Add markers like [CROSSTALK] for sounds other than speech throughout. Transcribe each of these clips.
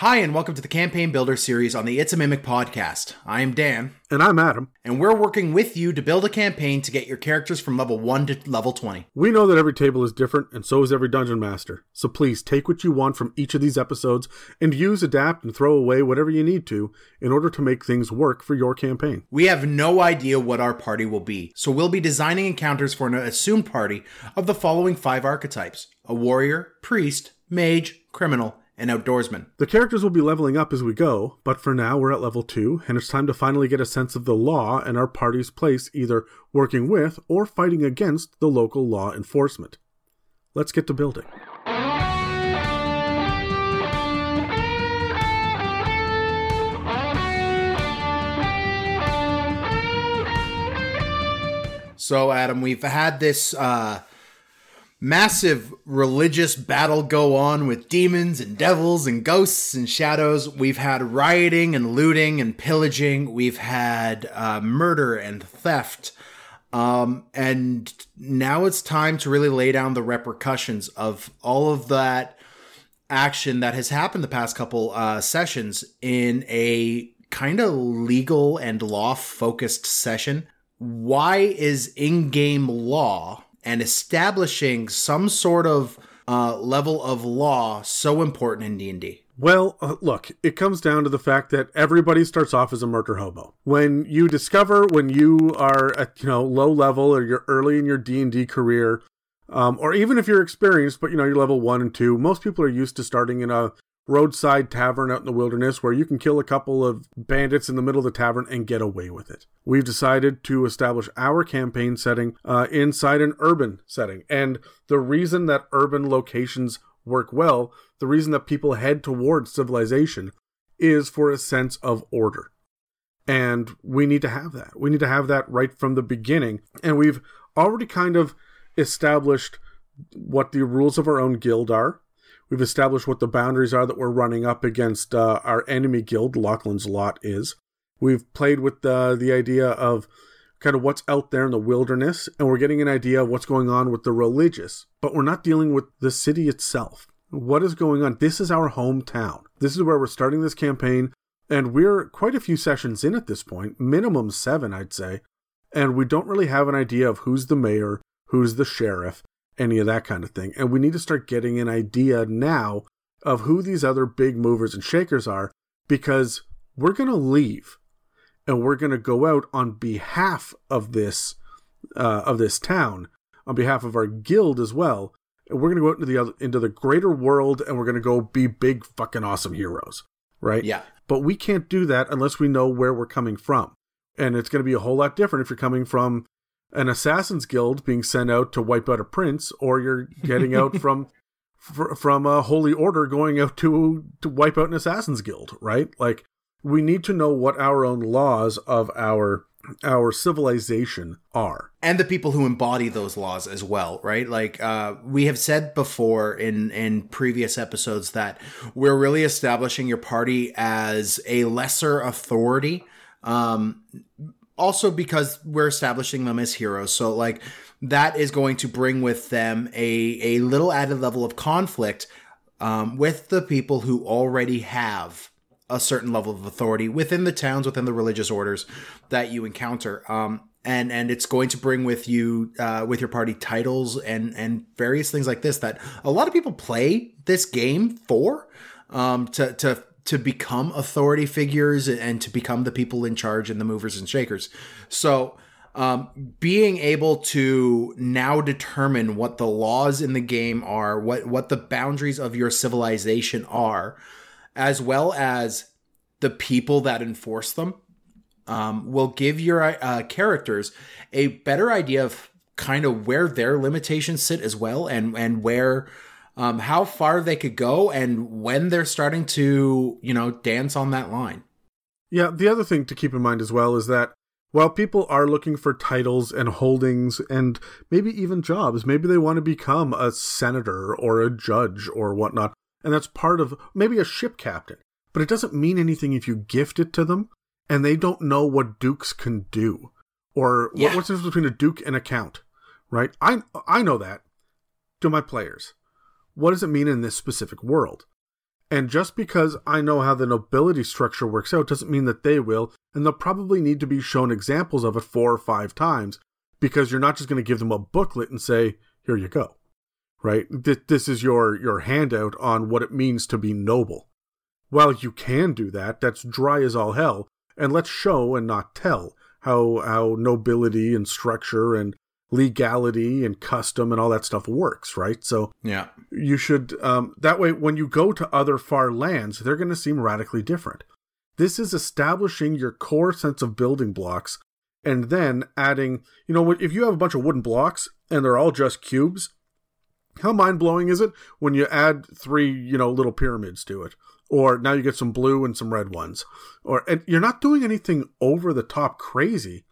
Hi, and welcome to the Campaign Builder series on the It's a Mimic podcast. I am Dan, And I'm Adam. and we're working with you to build a campaign to get your characters from level 1 to level 20. We know that every table is different, and so is every dungeon master. So please take what you want from each of these episodes and use, adapt, and throw away whatever you need to in order to make things work for your campaign. We have no idea what our party will be, so we'll be designing encounters for an assumed party of the following five archetypes a warrior, priest, mage, criminal, and outdoorsman. The characters will be leveling up as we go, but for now we're at level 2, and it's time to finally get a sense of the law and our party's place either working with or fighting against the local law enforcement. Let's get to building. So, Adam, we've had this uh, massive religious battle go on with demons and devils and ghosts and shadows. We've had rioting and looting and pillaging. We've had uh, murder and theft. Um, and now it's time to really lay down the repercussions of all of that action that has happened the past couple uh, sessions in a kind of legal and law focused session. Why is in game law and establishing some sort of uh, level of law so important in D&D? Well, uh, look, it comes down to the fact that everybody starts off as a murder hobo. When you discover when you are at you know low level or you're early in your D and D career, um, or even if you're experienced, but you know you're level one and two, most people are used to starting in a roadside tavern out in the wilderness where you can kill a couple of bandits in the middle of the tavern and get away with it. We've decided to establish our campaign setting uh, inside an urban setting, and the reason that urban locations work well, the reason that people head towards civilization is for a sense of order. And we need to have that. We need to have that right from the beginning. And we've already kind of established what the rules of our own guild are. We've established what the boundaries are that we're running up against uh, our enemy guild, Lachlan's Lot, is. We've played with the, the idea of kind of what's out there in the wilderness, and we're getting an idea of what's going on with the religious, but we're not dealing with the city itself. What is going on? This is our hometown. This is where we're starting this campaign, and we're quite a few sessions in at this point, minimum seven, I'd say, and we don't really have an idea of who's the mayor, who's the sheriff, any of that kind of thing. And we need to start getting an idea now of who these other big movers and shakers are because we're going to leave and we're going to go out on behalf of this uh, of this town, on behalf of our guild as well. And we're going to go out into the other, into the greater world, and we're going to go be big fucking awesome heroes, right? Yeah. But we can't do that unless we know where we're coming from, and it's going to be a whole lot different if you're coming from an assassin's guild being sent out to wipe out a prince, or you're getting out [LAUGHS] from fr- from a holy order going out to to wipe out an assassin's guild, right? Like we need to know what our own laws of our our civilization are. And the people who embody those laws as well right? Like uh, we have said before in in previous episodes that we're really establishing your party as a lesser authority. Um also because we're establishing them as heroes so like that is going to bring with them a a little added level of conflict um, with the people who already have a certain level of authority within the towns, within the religious orders that you encounter. Um, and and it's going to bring with you uh, with your party titles and and various things like this that a lot of people play this game for um, to to to become authority figures and to become the people in charge and the movers and shakers. So um, being able to now determine what the laws in the game are, what what the boundaries of your civilization are, as well as the people that enforce them, um, will give your uh, characters a better idea of kind of where their limitations sit as well, and and where. Um, how far they could go and when they're starting to, you know, dance on that line. Yeah, the other thing to keep in mind as well is that while people are looking for titles and holdings and maybe even jobs, maybe they want to become a senator or a judge or whatnot, and that's part of maybe a ship captain. But it doesn't mean anything if you gift it to them and they don't know what dukes can do or Yeah. what, what's the difference between a duke and a count, right? I I know that to my players. What does it mean in this specific world? And just because I know how the nobility structure works out doesn't mean that they will, and they'll probably need to be shown examples of it four or five times because you're not just going to give them a booklet and say, "Here you go." Right? This is your your handout on what it means to be noble. Well, you can do that. That's dry as all hell, and let's show and not tell how how nobility and structure and legality and custom and all that stuff works, right? So yeah, you should um, that way when you go to other far lands, they're going to seem radically different. This is establishing your core sense of building blocks, and then adding. You know, if you have a bunch of wooden blocks and they're all just cubes, how mind blowing is it when you add three, you know, little pyramids to it? Or now you get some blue and some red ones. Or and you're not doing anything over the top crazy,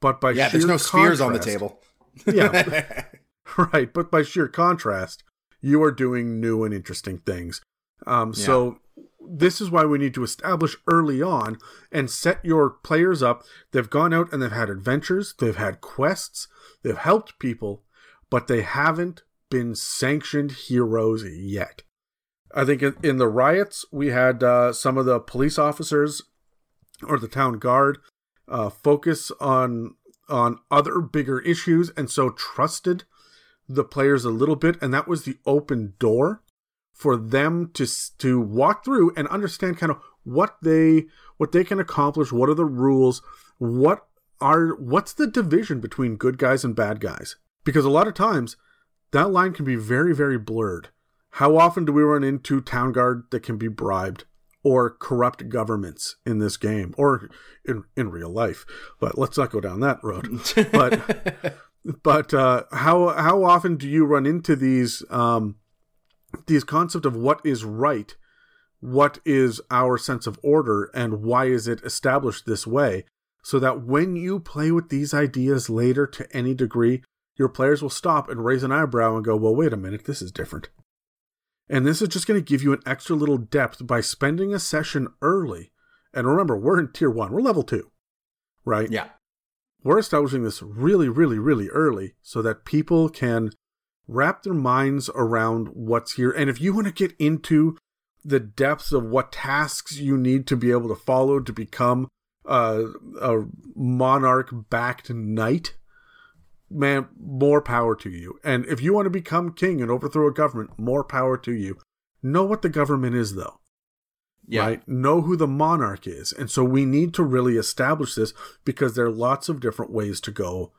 but by yeah, there's no spheres on the table [LAUGHS] yeah. [LAUGHS] right. But by sheer contrast, you are doing new and interesting things. Um, yeah. So this is why we need to establish early on and set your players up. They've gone out and they've had adventures, they've had quests, they've helped people, but they haven't been sanctioned heroes yet. I think in, the riots, we had uh, some of the police officers or the town guard uh, focus on on other bigger issues and so trusted the players a little bit and that was the open door for them to to walk through and understand kind of what they what they can accomplish what are the rules what are what's the division between good guys and bad guys? Because a lot of times that line can be very very blurred. How often do we run into town guard that can be bribed or corrupt governments in this game or in in real life. But let's not go down that road. [LAUGHS] but but uh, how how often do you run into these um, these concept of what is right, what is our sense of order, and why is it established this way? So that when you play with these ideas later to any degree, your players will stop and raise an eyebrow and go, "Well, wait a minute, this is different." And this is just going to give you an extra little depth by spending a session early. And remember, we're in tier one, we're level two, right? Yeah. We're establishing this really, really, really early so that people can wrap their minds around what's here. And if you want to get into the depths of what tasks you need to be able to follow to become a, a monarch backed knight, man, more power to you. And if you want to become king and overthrow a government, more power to you. Know what the government is, though. Yeah. Right? Know who the monarch is. And so we need to really establish this because there are lots of different ways to go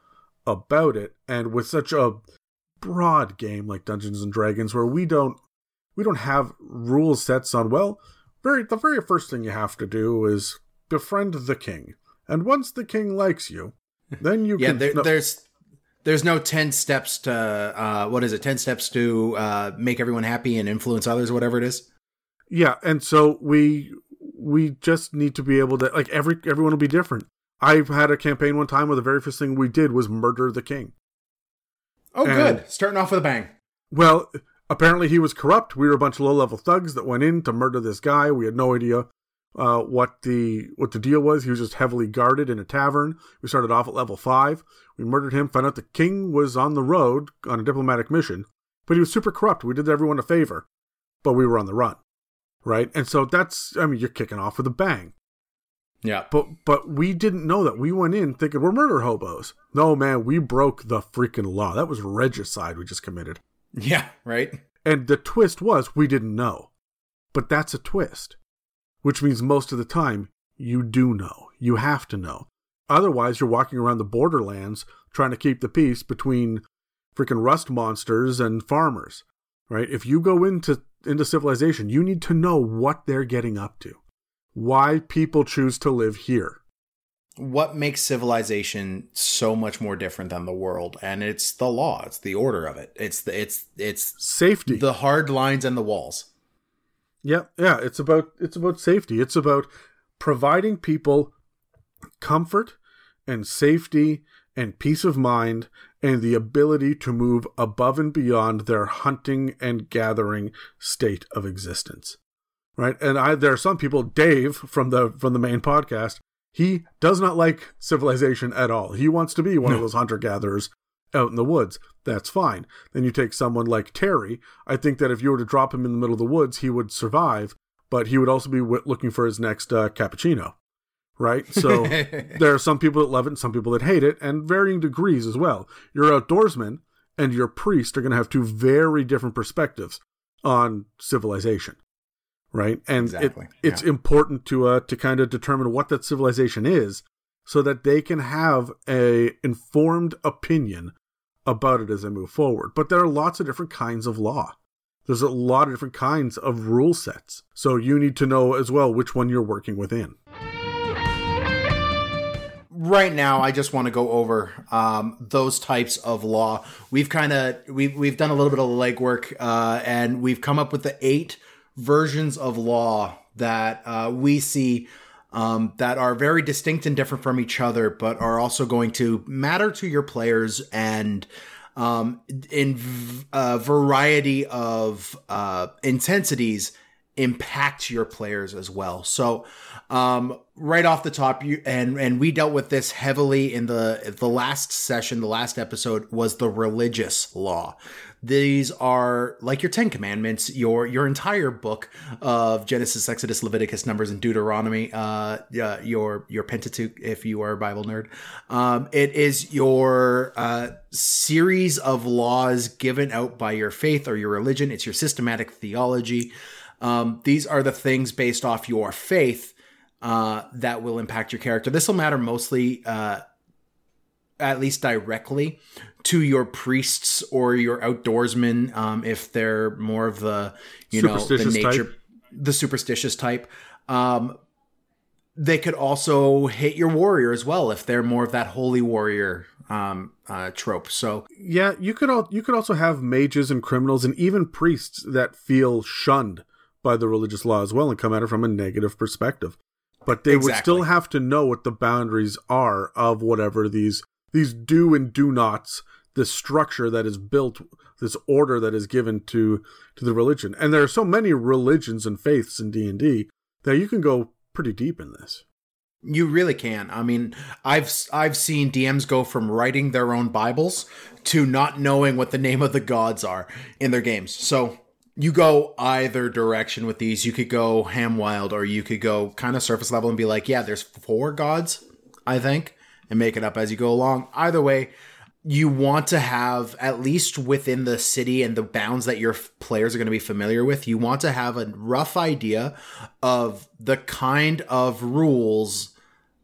about it. And with such a broad game like Dungeons and Dragons, where we don't we don't have rule sets on well, very the very first thing you have to do is befriend the king. And once the king likes you, then you yeah, can there, no, there's there's no 10 steps to uh, what is it 10 steps to uh, make everyone happy and influence others whatever it is? Yeah and so we we just need to be able to like every everyone will be different. I've had a campaign one time where the very first thing we did was murder the king. Oh and, good starting off with a bang. Well apparently he was corrupt. We were a bunch of low level thugs that went in to murder this guy. We had no idea uh, what the what the deal was. He was just heavily guarded in a tavern. We started off at level five. We murdered him. Found out the king was on the road on a diplomatic mission, but he was super corrupt. We did everyone a favor, but we were on the run, right? And so that's I mean you're kicking off with a bang. Yeah. But but we didn't know that. We went in thinking we're murder hobos. No man, we broke the freaking law. That was regicide we just committed. Yeah, right. And the twist was we didn't know. But that's a twist which means most of the time you do know. You have to know. Otherwise, you're walking around the borderlands trying to keep the peace between freaking rust monsters and farmers, right? If you go into into civilization, you need to know what they're getting up to. Why people choose to live here. What makes civilization so much more different than the world? And it's the law, it's the order of it. It's the it's it's safety. The hard lines and the walls. Yeah, yeah, it's about it's about safety. It's about providing people comfort and safety and peace of mind and the ability to move above and beyond their hunting and gathering state of existence. Right? And I there are some people Dave from the from the main podcast, he does not like civilization at all. He wants to be one no. of those hunter gatherers out in the woods. That's fine. Then you take someone like Terry. I think that if you were to drop him in the middle of the woods, he would survive, but he would also be w- looking for his next uh, cappuccino. Right? So [LAUGHS] there are some people that love it and some people that hate it, and varying degrees as well. Your outdoorsman and your priest are going to have two very different perspectives on civilization. Right? And Exactly, it, it's yeah. important to uh, to kind of determine what that civilization is so that they can have a informed opinion about it as they move forward. But there are lots of different kinds of law. There's a lot of different kinds of rule sets. So you need to know as well which one you're working within. right now i just want to go over um, those types of law we've kind of we've, we've done a little bit of legwork uh, and we've come up with the eight versions of law that uh, we see um, that are very distinct and different from each other but are also going to matter to your players and um, in v- a variety of uh, intensities impact your players as well. So, um, right off the top, you and and we dealt with this heavily in the the last session. The last episode was the religious law. These are like your Ten Commandments, your your entire book of Genesis, Exodus, Leviticus, Numbers, and Deuteronomy. Uh, uh, your your Pentateuch, if you are a Bible nerd. Um, it is your uh, series of laws given out by your faith or your religion. It's your systematic theology. Um, these are the things based off your faith uh, that will impact your character. This will matter mostly, uh, at least directly, to your priests or your outdoorsmen um, if they're more of the you know the nature, type. the superstitious type. Um, they could also hit your warrior as well if they're more of that holy warrior um, uh, trope. So Yeah, you could all you could also have mages and criminals and even priests that feel shunned by the religious law as well and come at it from a negative perspective. But they would still have to know what the boundaries are of whatever these these do and do nots, this structure that is built, this order that is given to to the religion. And there are so many religions and faiths in D and D that you can go pretty deep in this. You really can. I mean, I've I've seen DMs go from writing their own Bibles to not knowing what the name of the gods are in their games. So you go either direction with these. You could go ham wild, or you could go kind of surface level and be like, "Yeah, there's four gods, I think," and make it up as you go along. Either way, you want to have at least within the city and the bounds that your players are going to be familiar with you want to have a rough idea of the kind of rules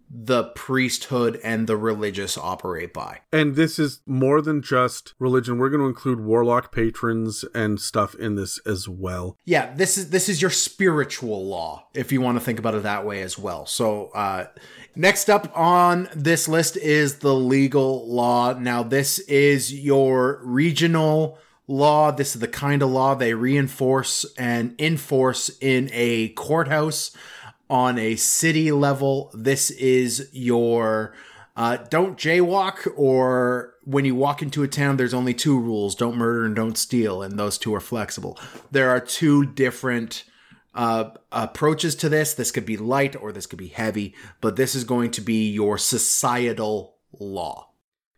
the priesthood and the religious operate by. And this is more than just religion. We're going to include warlock patrons and stuff in this as well. yeah this is this is your spiritual law if you want to think about it that way as well. So uh next up on this list is the legal law. Now this is your regional law. This is the kind of law they reinforce and enforce in a courthouse on a city level this is your uh, don't jaywalk or when you walk into a town there's only two rules don't murder and don't steal and those two are flexible. There are two different uh, approaches to this. This could be light or this could be heavy but this is going to be your societal law.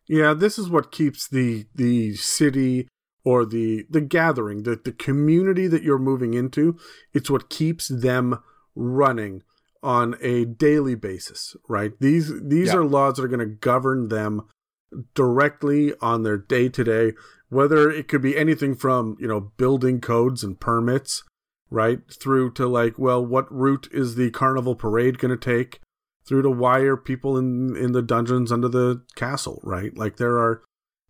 Yeah, this is what keeps the the city or the the gathering, the the community that you're moving into, it's what keeps them running on a daily basis, right? These these Yeah. are laws that are going to govern them directly on their day to day, whether it could be anything from, you know, building codes and permits, right, through to like, well, what route is the carnival parade going to take? Through to why are people in in the dungeons under the castle, right? Like there are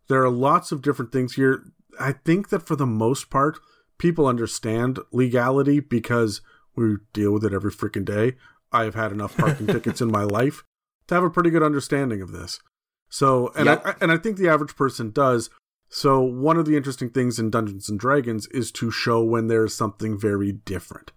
there are lots of different things here. I think that for the most part, people understand legality because we deal with it every freaking day. I have had enough parking [LAUGHS] tickets in my life to have a pretty good understanding of this. So, and Yep. I and I think the average person does. So, one of the interesting things in Dungeons and Dragons is to show when there's something very different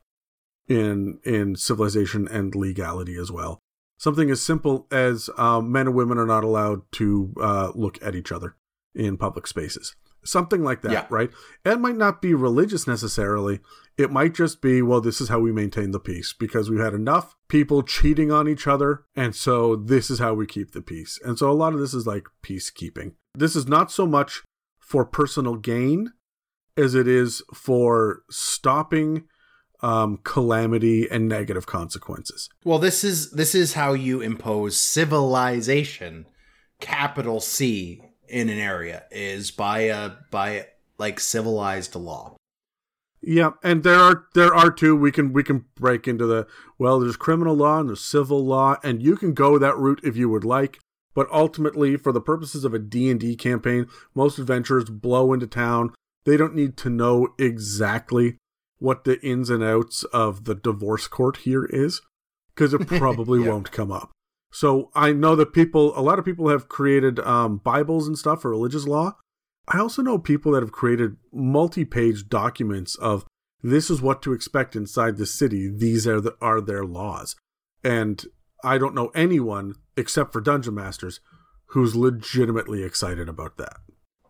in in civilization and legality as well. Something as simple as um, men and women are not allowed to uh, look at each other in public spaces. Something like that, Yeah. right? It might not be religious necessarily. It might just be, well, this is how we maintain the peace because we've had enough people cheating on each other. And so this is how we keep the peace. And so a lot of this is like peacekeeping. this is not so much for personal gain as it is for stopping um, calamity and negative consequences. Well, this is this is how you impose civilization, capital C, in an area is by a by like civilized law. Yeah, and there are there are two we can we can break into the well. There's criminal law and there's civil law, and you can go that route if you would like. But ultimately, for the purposes of a D and D campaign, most adventurers blow into town. They don't need to know exactly what the ins and outs of the divorce court here is, because it [LAUGHS] probably yeah. won't come up. So I know that people, a lot of people have created um, Bibles and stuff for religious law. I also know people that have created multi-page documents of this is what to expect inside the city. These are the, are their laws, and I don't know anyone except for dungeon masters who's legitimately excited about that.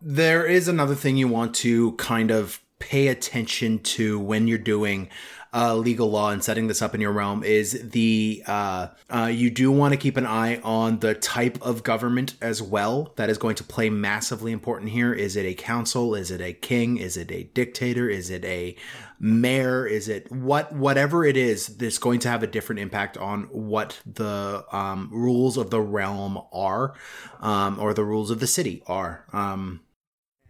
There is another thing you want to kind of pay attention to when you're doing uh, legal law and setting this up in your realm is the uh, uh, you do want to keep an eye on the type of government as well that is going to play massively important here. Is it a council? Is it a king? Is it a dictator? Is it a mayor? Is it what whatever it is that's going to have a different impact on what the um, rules of the realm are um, or the rules of the city are um,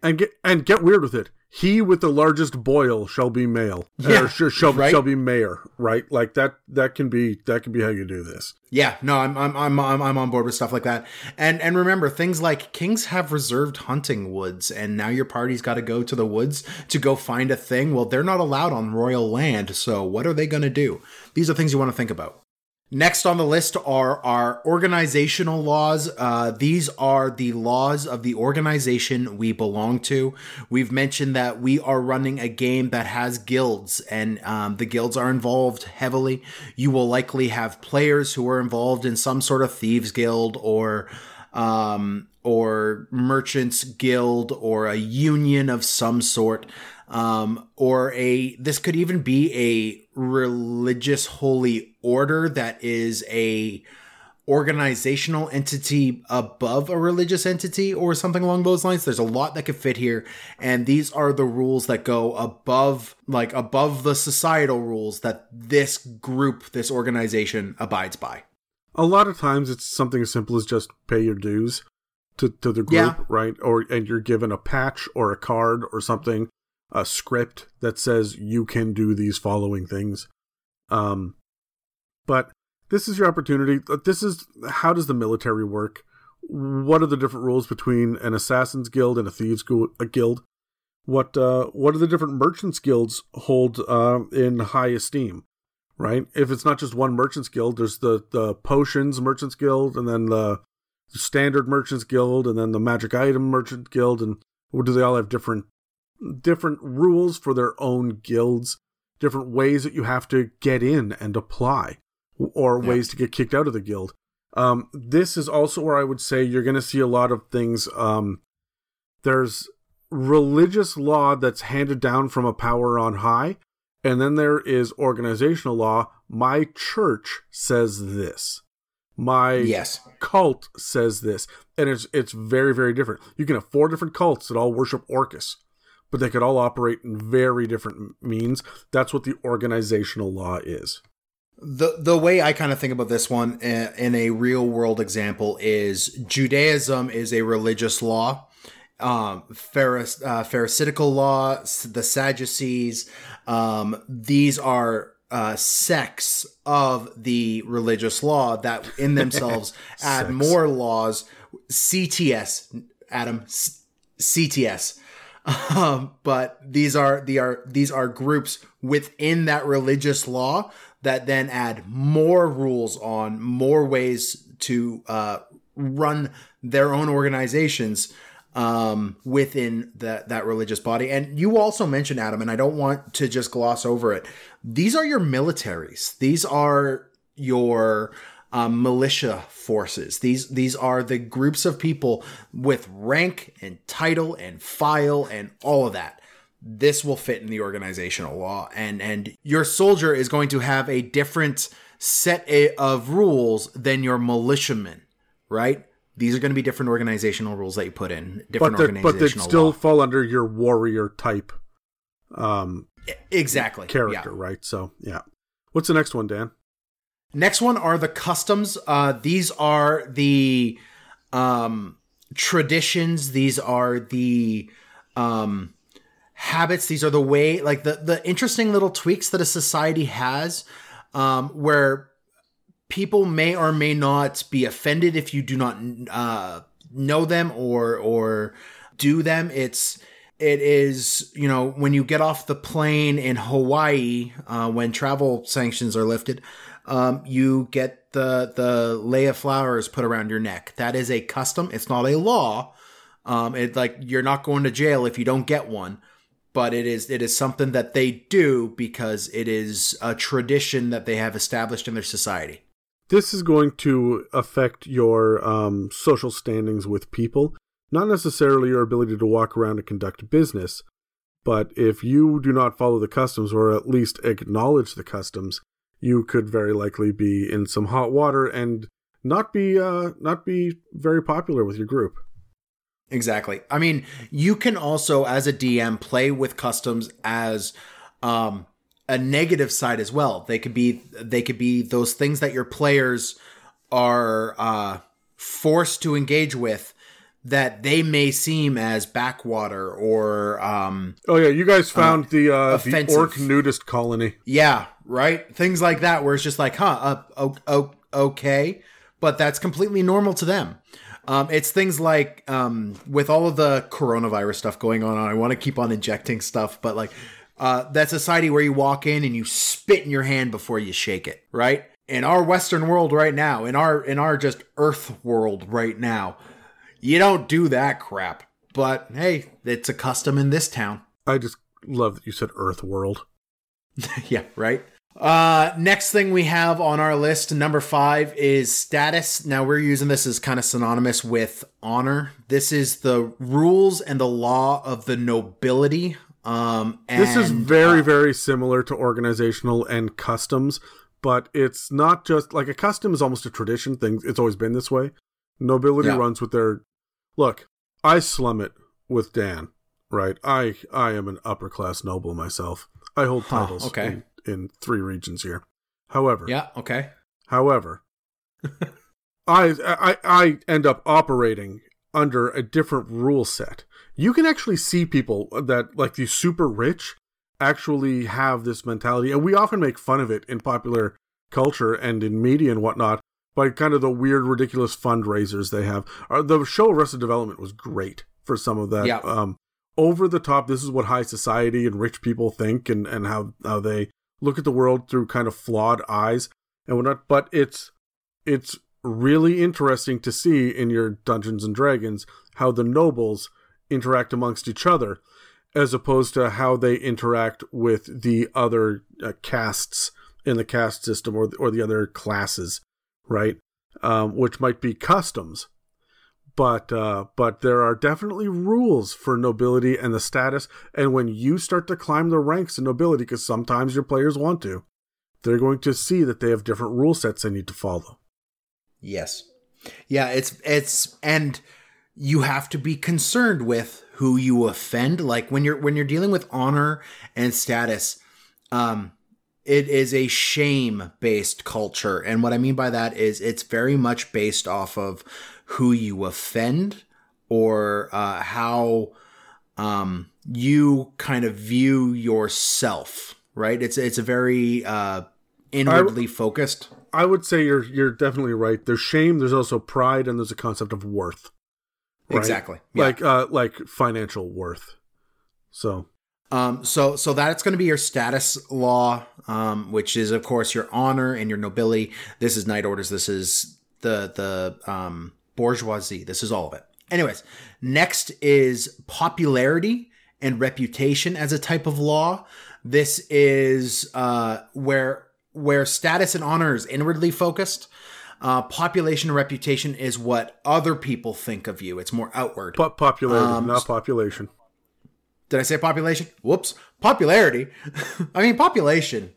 and get and get weird with it he with the largest boil shall be male. Yeah, shall, shall, right? shall be mayor. Right, like that. That can be that can be how you do this. Yeah, no, I'm, I'm I'm I'm I'm on board with stuff like that. And and remember, things like kings have reserved hunting woods, and now your party's got to go to the woods to go find a thing. Well, they're not allowed on royal land, so what are they going to do? These are things you want to think about. Next on the list are our organizational laws. Uh, these are the laws of the organization we belong to. We've mentioned that we are running a game that has guilds, and um, the guilds are involved heavily. You will likely have players who are involved in some sort of thieves guild or um, or merchants guild or a union of some sort um, or a this could even be a religious holy order that is a organizational entity above a religious entity or something along those lines. There's a lot that could fit here. And these are the rules that go above like above the societal rules that this group this organization abides by. A lot of times it's something as simple as just pay your dues to, to the group yeah. right? Or and you're given a patch or a card or something a script that says you can do these following things. Um, but this is your opportunity. This is how does the military work? What are the different rules between an assassins guild and a thieves guild? What uh, what are the different merchants guilds hold uh, in high esteem? Right. If it's not just one merchants guild, there's the the potions merchants guild, and then the standard merchants guild, and then the magic item merchant guild, and do they all have different different rules for their own guilds, different ways that you have to get in and apply, or yeah. ways to get kicked out of the guild. Um, this is also where I would say you're going to see a lot of things. Um, there's religious law that's handed down from a power on high, and then there is organizational law. My church says this. My yes. cult says this, and it's it's very very different. You can have four different cults that all worship Orcus but they could all operate in very different means. That's what the organizational law is. The the way I kind of think about this one in a real world example is Judaism is a religious law. Um, Pharis, uh, Pharisaical law, the Sadducees, um, these are uh, sects of the religious law that in [LAUGHS] themselves add more laws. CTS, Adam, C- CTS um, but these are the are these are groups within that religious law that then add more rules on more ways to uh, run their own organizations um, within that that religious body. And you also mentioned Adam, and I don't want to just gloss over it. These are your militaries. These are your um, militia forces. These these are the groups of people with rank and title and file and all of that. This will fit in the organizational law, and and your soldier is going to have a different set of rules than your militiaman, right? These are going to be different organizational rules that you put in. Different but but they still law. fall under your warrior type um exactly character, yeah. right? So yeah. What's the next one, Dan? Next one are the customs. Uh, these are the um, traditions. These are the um, habits. These are the way, like the the interesting little tweaks that a society has, um, where people may or may not be offended if you do not uh, know them or or do them. It's it is you know when you get off the plane in Hawaii uh, when travel sanctions are lifted, um, you get the the lei of flowers put around your neck. That is a custom. It's not a law. Um, it like you're not going to jail if you don't get one, but it is it is something that they do because it is a tradition that they have established in their society. This is going to affect your um, social standings with people, not necessarily your ability to walk around and conduct business. But if you do not follow the customs, or at least acknowledge the customs, you could very likely be in some hot water and not be uh, not be very popular with your group. Exactly. I mean, you can also, as a DM, play with customs as um, a negative side as well. They could be they could be those things that your players are uh, forced to engage with that they may seem as backwater or um, Oh yeah, you guys found the uh, the orc nudist colony. yeah, right, things like that where it's just like, huh, uh, o- o- okay, but that's completely normal to them. Um, it's things like um, with all of the coronavirus stuff going on. I want to keep on injecting stuff, but like uh, that society where you walk in and you spit in your hand before you shake it, right? In our Western world right now, in our in our just Earth world right now, you don't do that crap. But hey, it's a custom in this town. I just love that you said Earth World. [LAUGHS] yeah, right. Uh, next thing we have on our list, number five, is status. Now we're using this as kind of synonymous with honor. This is the rules and the law of the nobility. Um, and, This is very, uh, very similar to organizational and customs, but it's not just like a custom is almost a tradition thing. It's always been this way. Nobility Yeah. runs with their look. I slum it with Dan, right? I I am an upper class noble myself. I hold Huh, titles okay. In, three regions here. However, yeah, okay. However, [LAUGHS] I, I I end up operating under a different rule set. You can actually see people that like the super rich actually have this mentality, and we often make fun of it in popular culture and in media and whatnot by kind of the weird, ridiculous fundraisers they have. Uh, the show Arrested Development was great for some of that. Yeah. Um, over the top. This is what high society and rich people think, and and how how they look at the world through kind of flawed eyes and whatnot. But it's it's really interesting to see in your Dungeons and Dragons how the nobles interact amongst each other, as opposed to how they interact with the other uh, castes in the caste system or or the other classes, right? Um, which might be customs. But uh, but there are definitely rules for nobility and the status, and when you start to climb the ranks in nobility, because sometimes your players want to, they're going to see that they have different rule sets they need to follow. Yes. Yeah, it's it's and you have to be concerned with who you offend like when you're when you're dealing with honor and status um it is a shame based culture and what i mean by that is it's very much based off of who you offend or uh how um you kind of view yourself right it's it's a very uh inwardly focused I would say you're you're definitely right. There's shame, there's also pride, and there's a concept of worth. right? exactly yeah. Like uh like financial worth. So Um, so so that's going to be your status law, um, which is of course your honor and your nobility. This is knight orders. This is the the um, bourgeoisie. This is all of it. Anyways, next is popularity and reputation as a type of law. This is uh, where where status and honor is inwardly focused. Uh, population and reputation is what other people think of you. It's more outward. but popularity, Um, not population. Did I say population? Whoops. Popularity. [LAUGHS] I mean population.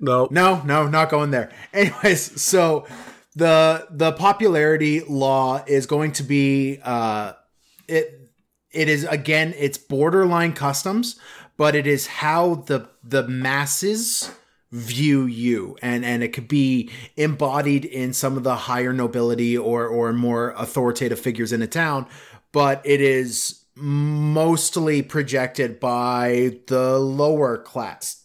No. No, no, not going there. Anyways, so the the popularity law is going to be uh it it is again it's borderline customs but it is how the the masses view you. And and it could be embodied in some of the higher nobility or or more authoritative figures in a town but it is mostly projected by the lower class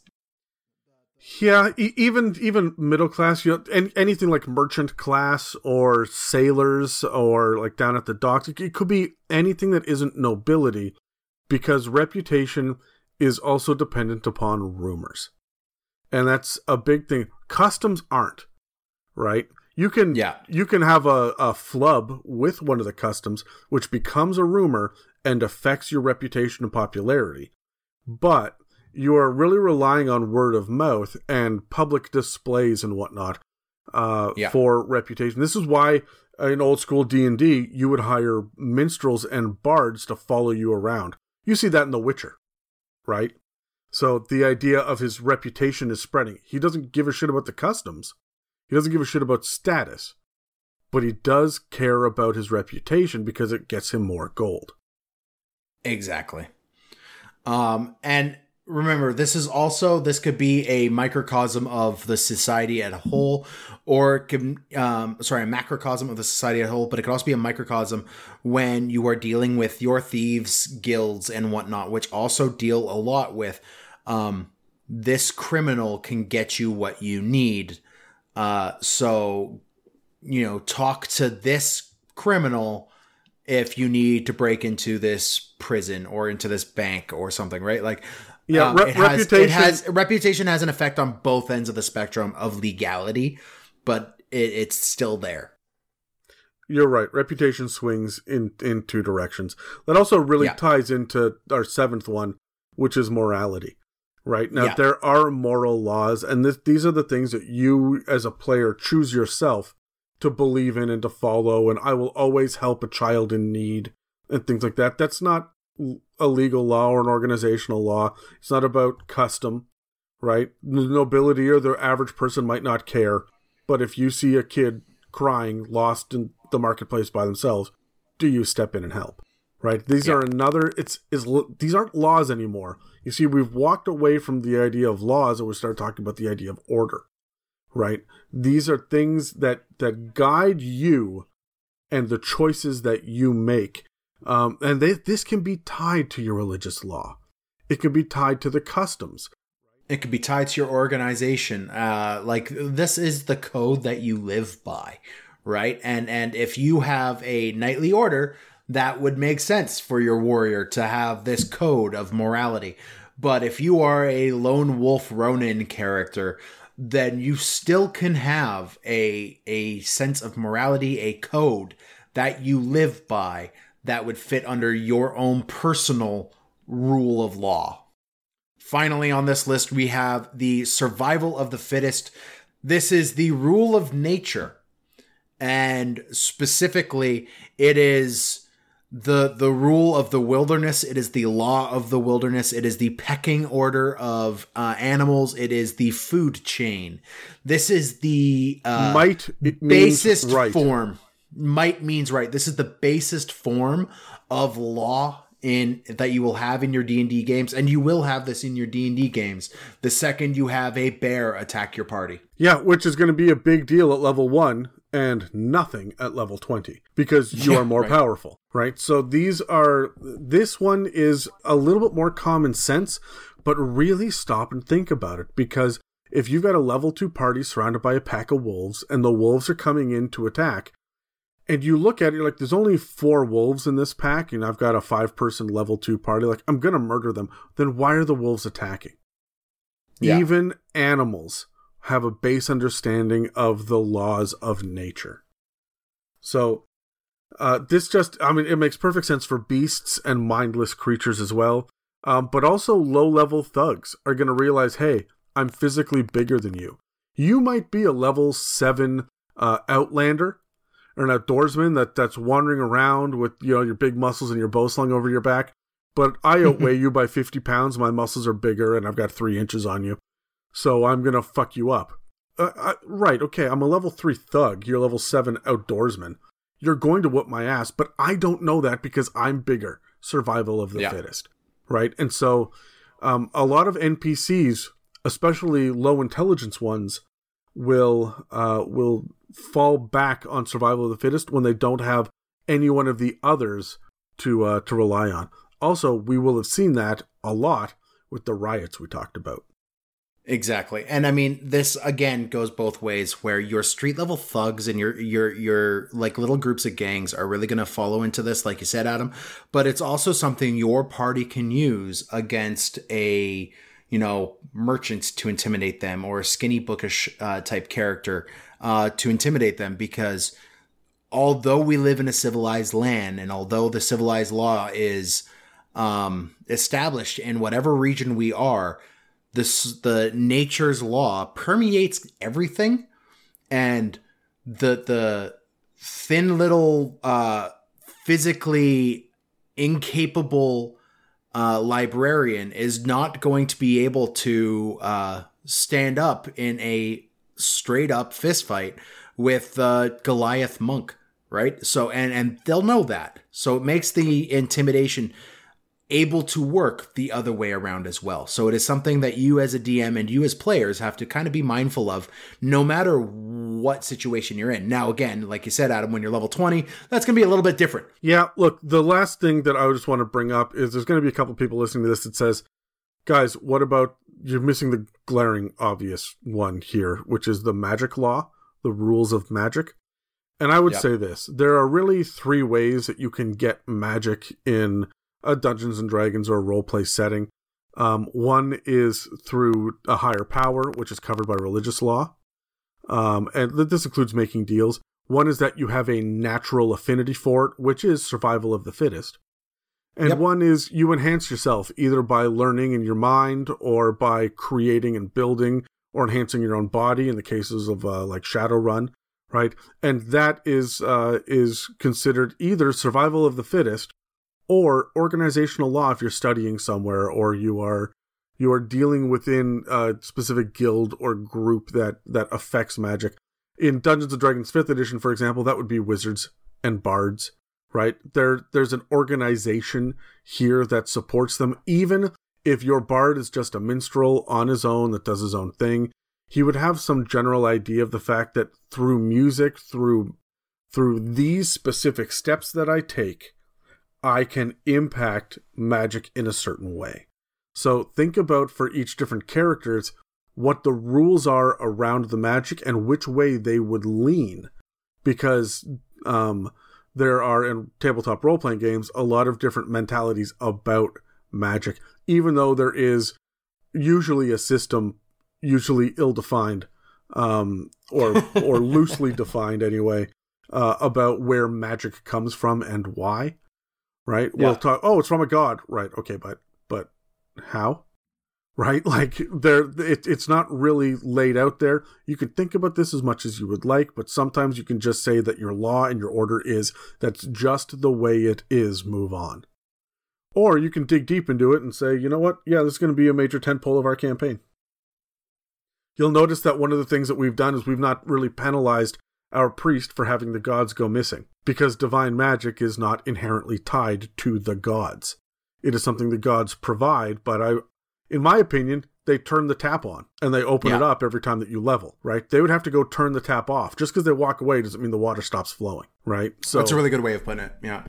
yeah, e- even even middle class, you know, any, anything like merchant class or sailors or like down at the docks, it, it could be anything that isn't nobility, because reputation is also dependent upon rumors, and that's a big thing. Customs aren't, right? You can Yeah. you can have a, a flub with one of the customs, which becomes a rumor and affects your reputation and popularity. But you are really relying on word of mouth and public displays and whatnot uh, Yeah. for reputation. This is why in old school D and D you would hire minstrels and bards to follow you around. You see that in The Witcher, right? So the idea of his reputation is spreading. He doesn't give a shit about the customs. He doesn't give a shit about status, but he does care about his reputation because it gets him more gold. Exactly. Um, and remember, this is also this could be a microcosm of the society at a whole, or it um, sorry, a macrocosm of the society at whole. But it could also be a microcosm when you are dealing with your thieves guilds and whatnot, which also deal a lot with um, this criminal can get you what you need. Uh, so you know, talk to this criminal if you need to break into this prison or into this bank or something, right? Like, Yeah, um, re- it has, reputation- It has reputation has an effect on both ends of the spectrum of legality, but it, it's still there. You're right. Reputation swings in in two directions. That also really Yeah. ties into our seventh one, which is morality. Right now, Yeah. there are moral laws, and this, these are the things that you, as a player, choose yourself to believe in and to follow. And I will always help a child in need and things like that. That's not a legal law or an organizational law. It's not about custom, right? The nobility or the average person might not care, but if you see a kid crying, lost in the marketplace by themselves, do you step in and help? Right? These Yeah. are another. It's is these aren't laws anymore. You see, we've walked away from the idea of laws and we start talking about the idea of order. Right? These are things that that guide you and the choices that you make. Um, and they, this can be tied to your religious law. It can be tied to the customs. It could be tied to your organization. Uh, like this is the code that you live by, right? And and if you have a knightly order, that would make sense for your warrior to have this code of morality. But if you are a lone wolf Ronin character, then you still can have a a sense of morality, a code that you live by that would fit under your own personal rule of law. Finally, on this list, we have the survival of the fittest. This is the rule of nature. And specifically, it is the the rule of the wilderness. It is the law of the wilderness. It is the pecking order of uh, animals. It is the food chain. This is the uh, Might basest right. form. Might means right. This is the basest form of law in that you will have in your D&D games and you will have this in your D&D games the second you have a bear attack your party. Yeah, which is going to be a big deal at level one and nothing at level 20 because you Yeah, [LAUGHS] are more right. powerful, right? So these are, this one is a little bit more common sense, but really stop and think about it because if you've got a level two party surrounded by a pack of wolves and the wolves are coming in to attack, and you look at it, you're like, there's only four wolves in this pack, and I've got a five person level two party, like, I'm going to murder them. Then why are the wolves attacking? Yeah. Even animals have a base understanding of the laws of nature. So, uh, this just, I mean, it makes perfect sense for beasts and mindless creatures as well. Um, but also, low level thugs are going to realize, hey, I'm physically bigger than you. You might be a level seven uh, outlander or an outdoorsman that, that's wandering around with you know your big muscles and your bow slung over your back, but I [LAUGHS] outweigh you by 50 pounds. My muscles are bigger and I've got three inches on you. So I'm going to fuck you up. uh, I, right, okay, I'm a level three thug. You're level seven outdoorsman. You're going to whoop my ass, but I don't know that because I'm bigger. Survival of the Yeah. fittest, right? And so, um, a lot of NPCs, especially low intelligence ones, will uh, will fall back on survival of the fittest when they don't have any one of the others to uh, to rely on. Also, we will have seen that a lot with the riots we talked about. Exactly. And I mean this again goes both ways where your street level thugs and your your your like little groups of gangs are really going to follow into this like you said Adam, but it's also something your party can use against a you know merchant to intimidate them or a skinny bookish uh, type character uh, to intimidate them because although we live in a civilized land and although the civilized law is um, established in whatever region we are, this the nature's law permeates everything, and the the thin little uh, physically incapable uh, librarian is not going to be able to uh, stand up in a straight up fist fight with uh, Goliath monk, right? So and and they'll know that. So it makes the intimidation able to work the other way around as well. So it is something that you as a DM and you as players have to kind of be mindful of no matter what situation you're in. Now again, like you said Adam, when you're level 20, that's going to be a little bit different. Yeah, look, the last thing that I just want to bring up is there's going to be a couple people listening to this that says, guys, what about you're missing the glaring obvious one here, which is the magic law, the rules of magic. And I would Yep. say this there are really three ways that you can get magic in a Dungeons and Dragons or a roleplay setting. Um, one is through a higher power, which is covered by religious law. Um, and th- this includes making deals. One is that you have a natural affinity for it, which is survival of the fittest. And Yep. one is you enhance yourself either by learning in your mind or by creating and building or enhancing your own body in the cases of uh, like Shadowrun, right? And that is uh, is considered either survival of the fittest or organizational law if you're studying somewhere or you are you are dealing within a specific guild or group that that affects magic. In Dungeons and Dragons 5th edition, for example, that would be wizards and bards, right? There there's an organization here that supports them even if your bard is just a minstrel on his own that does his own thing. He would have some general idea of the fact that through music, through through these specific steps that I take, I can impact magic in a certain way. So think about for each different characters what the rules are around the magic and which way they would lean. Because um, there are in tabletop role playing games a lot of different mentalities about magic, even though there is usually a system, usually ill defined, um, or or [LAUGHS] loosely defined anyway, uh, about where magic comes from and why. Right? We'll talk. Oh, it's from a god. Right? Okay, but but how? [LAUGHS] Right? Like there, it, it's not really laid out there. You can think about this as much as you would like, but sometimes you can just say that your law and your order is that's just the way it is. Move on. Or you can dig deep into it and say, you know what? Yeah, this is going to be a major tentpole of our campaign. You'll notice that one of the things that we've done is we've not really penalized our priest for having the gods go missing, because divine magic is not inherently tied to the gods. It is something the gods provide, but I, in my opinion, they turn the tap on and they open it up every time that you level, right? They would have to go turn the tap off. Just because they walk away doesn't mean the water stops flowing, right? So That's a really good way of putting it. Yeah.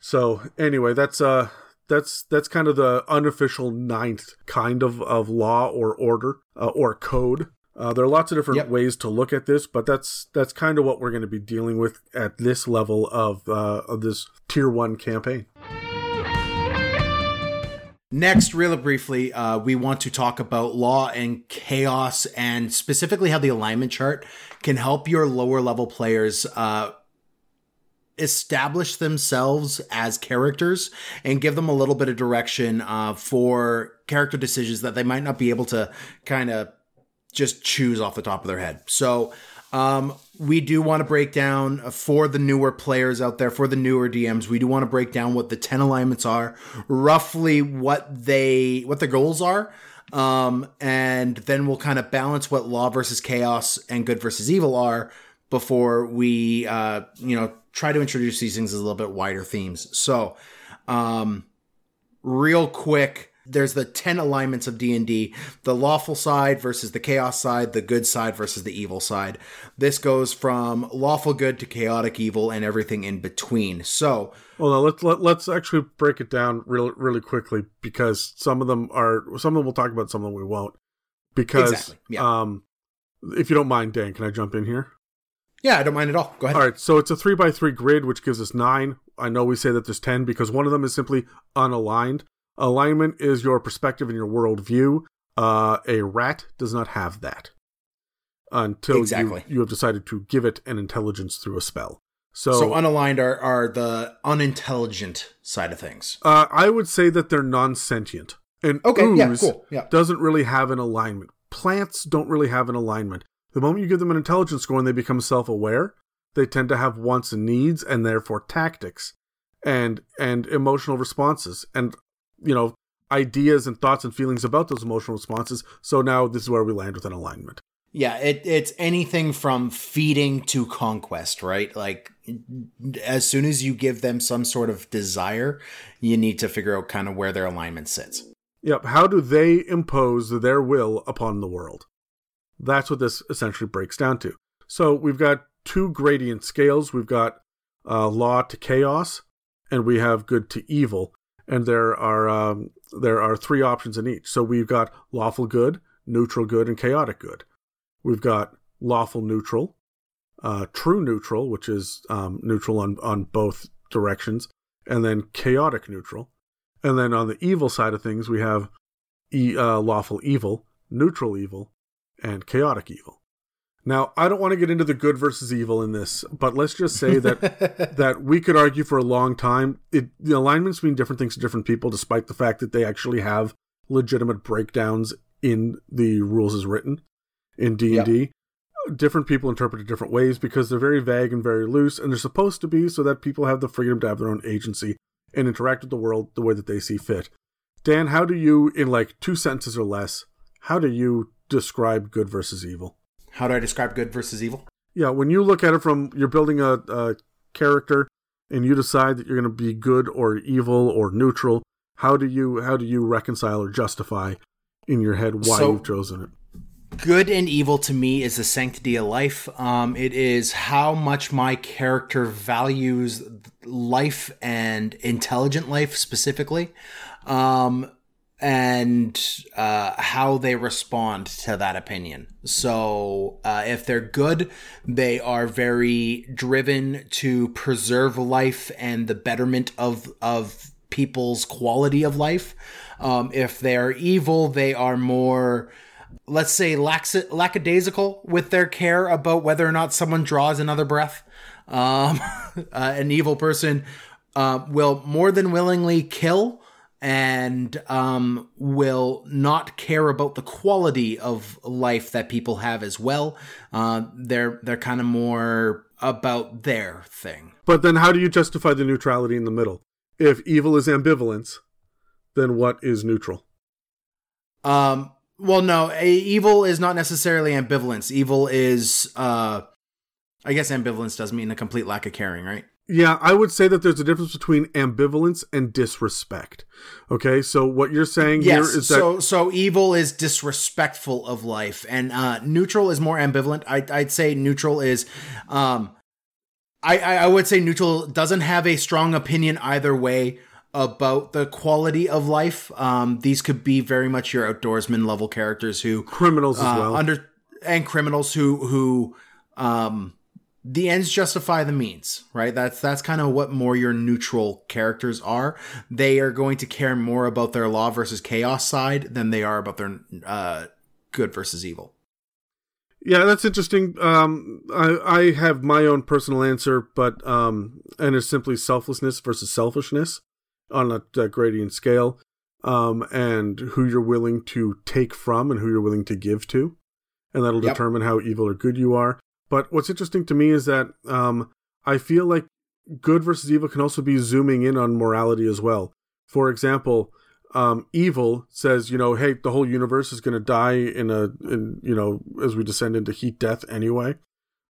so anyway, that's uh that's that's kind of the unofficial ninth kind of of law or order uh, or code. Uh, there are lots of different Yep. ways to look at this, but that's that's kind of what we're going to be dealing with at this level of uh, of this tier one campaign. Next, really briefly, uh, we want to talk about law and chaos and specifically how the alignment chart can help your lower level players uh, establish themselves as characters and give them a little bit of direction uh, for character decisions that they might not be able to kind of just choose off the top of their head. So, um, we do want to break down uh, for the newer players out there, for the newer DMs. We do want to break down what the ten alignments are, roughly what they what the goals are, Um, and then we'll kind of balance what law versus chaos and good versus evil are before we, uh, you know, try to introduce these things as a little bit wider themes. So, um, real quick, there's the 10 alignments of d&d the lawful side versus the chaos side the good side versus the evil side. This goes from lawful good to chaotic evil and everything in between. So well let's let, let's actually break it down real really quickly because some of them are some of them we'll talk about some of them we won't because exactly. yeah. um if you don't mind dan can i jump in here? Yeah i don't mind at all. Go ahead. All right so it's a three by three grid which gives us nine. I know we say that there's 10 because one of them is simply unaligned Alignment is your perspective and your worldview. Uh, a rat does not have that until exactly. you, you have decided to give it an intelligence through a spell. So, so unaligned are, are the unintelligent side of things. Uh, I would say that they're non sentient. And okay, ooze yeah, cool. yeah. doesn't really have an alignment. Plants don't really have an alignment. The moment you give them an intelligence score and they become self aware, they tend to have wants and needs and therefore tactics and and emotional responses. And you know, ideas and thoughts and feelings about those emotional responses. So now this is where we land with an alignment. Yeah, it, it's anything from feeding to conquest, right? Like, as soon as you give them some sort of desire, you need to figure out kind of where their alignment sits. Yep. How do they impose their will upon the world? That's what this essentially breaks down to. So we've got two gradient scales. We've got uh, law to chaos, and we have good to evil and there are um, there are three options in each. So we've got lawful good, neutral good, and chaotic good. We've got lawful neutral, uh, true neutral, which is um, neutral on on both directions, and then chaotic neutral. And then on the evil side of things, we have e- uh, lawful evil, neutral evil, and chaotic evil. Now, I don't want to get into the good versus evil in this, but let's just say that [LAUGHS] that we could argue for a long time. It, the alignments mean different things to different people, despite the fact that they actually have legitimate breakdowns in the rules as written in D and D. Different people interpret it different ways because they're very vague and very loose, and they're supposed to be so that people have the freedom to have their own agency and interact with the world the way that they see fit. Dan, how do you, in like two sentences or less, how do you describe good versus evil? How do I describe good versus evil? Yeah, when you look at it from you're building a, a character and you decide that you're going to be good or evil or neutral, how do you how do you reconcile or justify in your head why so, you've chosen it? Good and evil to me is the sanctity of life. Um, it is how much my character values life and intelligent life specifically. Um, and uh, how they respond to that opinion. So, uh, if they're good, they are very driven to preserve life and the betterment of of people's quality of life. Um, if they're evil, they are more, let's say, lax- lackadaisical with their care about whether or not someone draws another breath. Um, [LAUGHS] uh, an evil person uh, will more than willingly kill and um, will not care about the quality of life that people have as well. Uh, they're they're kind of more about their thing. But then, how do you justify the neutrality in the middle? If evil is ambivalence, then what is neutral? Um. Well, no, a, evil is not necessarily ambivalence. Evil is, uh, I guess, ambivalence does mean a complete lack of caring, right? Yeah, I would say that there's a difference between ambivalence and disrespect. Okay, so what you're saying yes, here is that so so evil is disrespectful of life, and uh, neutral is more ambivalent. I, I'd say neutral is, um, I I would say neutral doesn't have a strong opinion either way about the quality of life. Um, these could be very much your outdoorsman level characters who criminals as uh, well under and criminals who who um the ends justify the means, right? That's that's kind of what more your neutral characters are. They are going to care more about their law versus chaos side than they are about their uh, good versus evil. Yeah, that's interesting. Um, I, I have my own personal answer, but um, and it's simply selflessness versus selfishness on a, a gradient scale, um, and who you're willing to take from and who you're willing to give to, and that'll yep. determine how evil or good you are. But what's interesting to me is that um, I feel like good versus evil can also be zooming in on morality as well. For example, Um, evil says, you know, hey, the whole universe is going to die in a, in you know, as we descend into heat death anyway.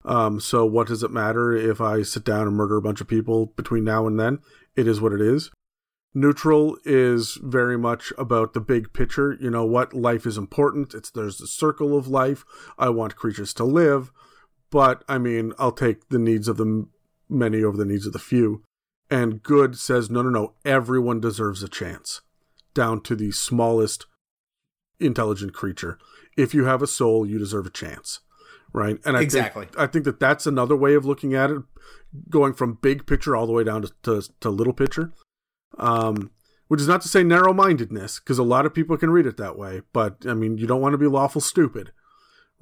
Um, so what does it matter if I sit down and murder a bunch of people between now and then? It is what it is. Neutral is very much about the big picture. You know what? Life is important. It's there's a circle of life. I want creatures to live, but I mean, I'll take the needs of the many over the needs of the few. And good says, no, no, no. Everyone deserves a chance, down to the smallest intelligent creature. If you have a soul, you deserve a chance, right? And I exactly. Think, I think that that's another way of looking at it, going from big picture all the way down to to, to little picture um, which is not to say narrow mindedness, because a lot of people can read it that way. But I mean, you don't want to be lawful stupid,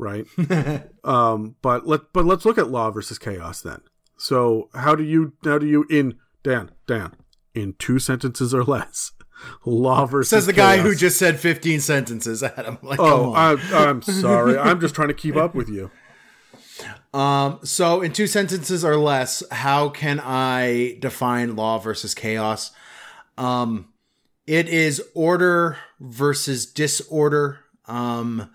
right? [LAUGHS] um, but let but let's look at law versus chaos then. So how do you how do you in Dan Dan in two sentences or less? [LAUGHS] Law versus says the chaos. guy who just said fifteen sentences. Adam, [LAUGHS] like, oh, I, I'm sorry. I'm just trying to keep up with you. Um, so in two sentences or less, how can I define law versus chaos? Um, it is order versus disorder. Um,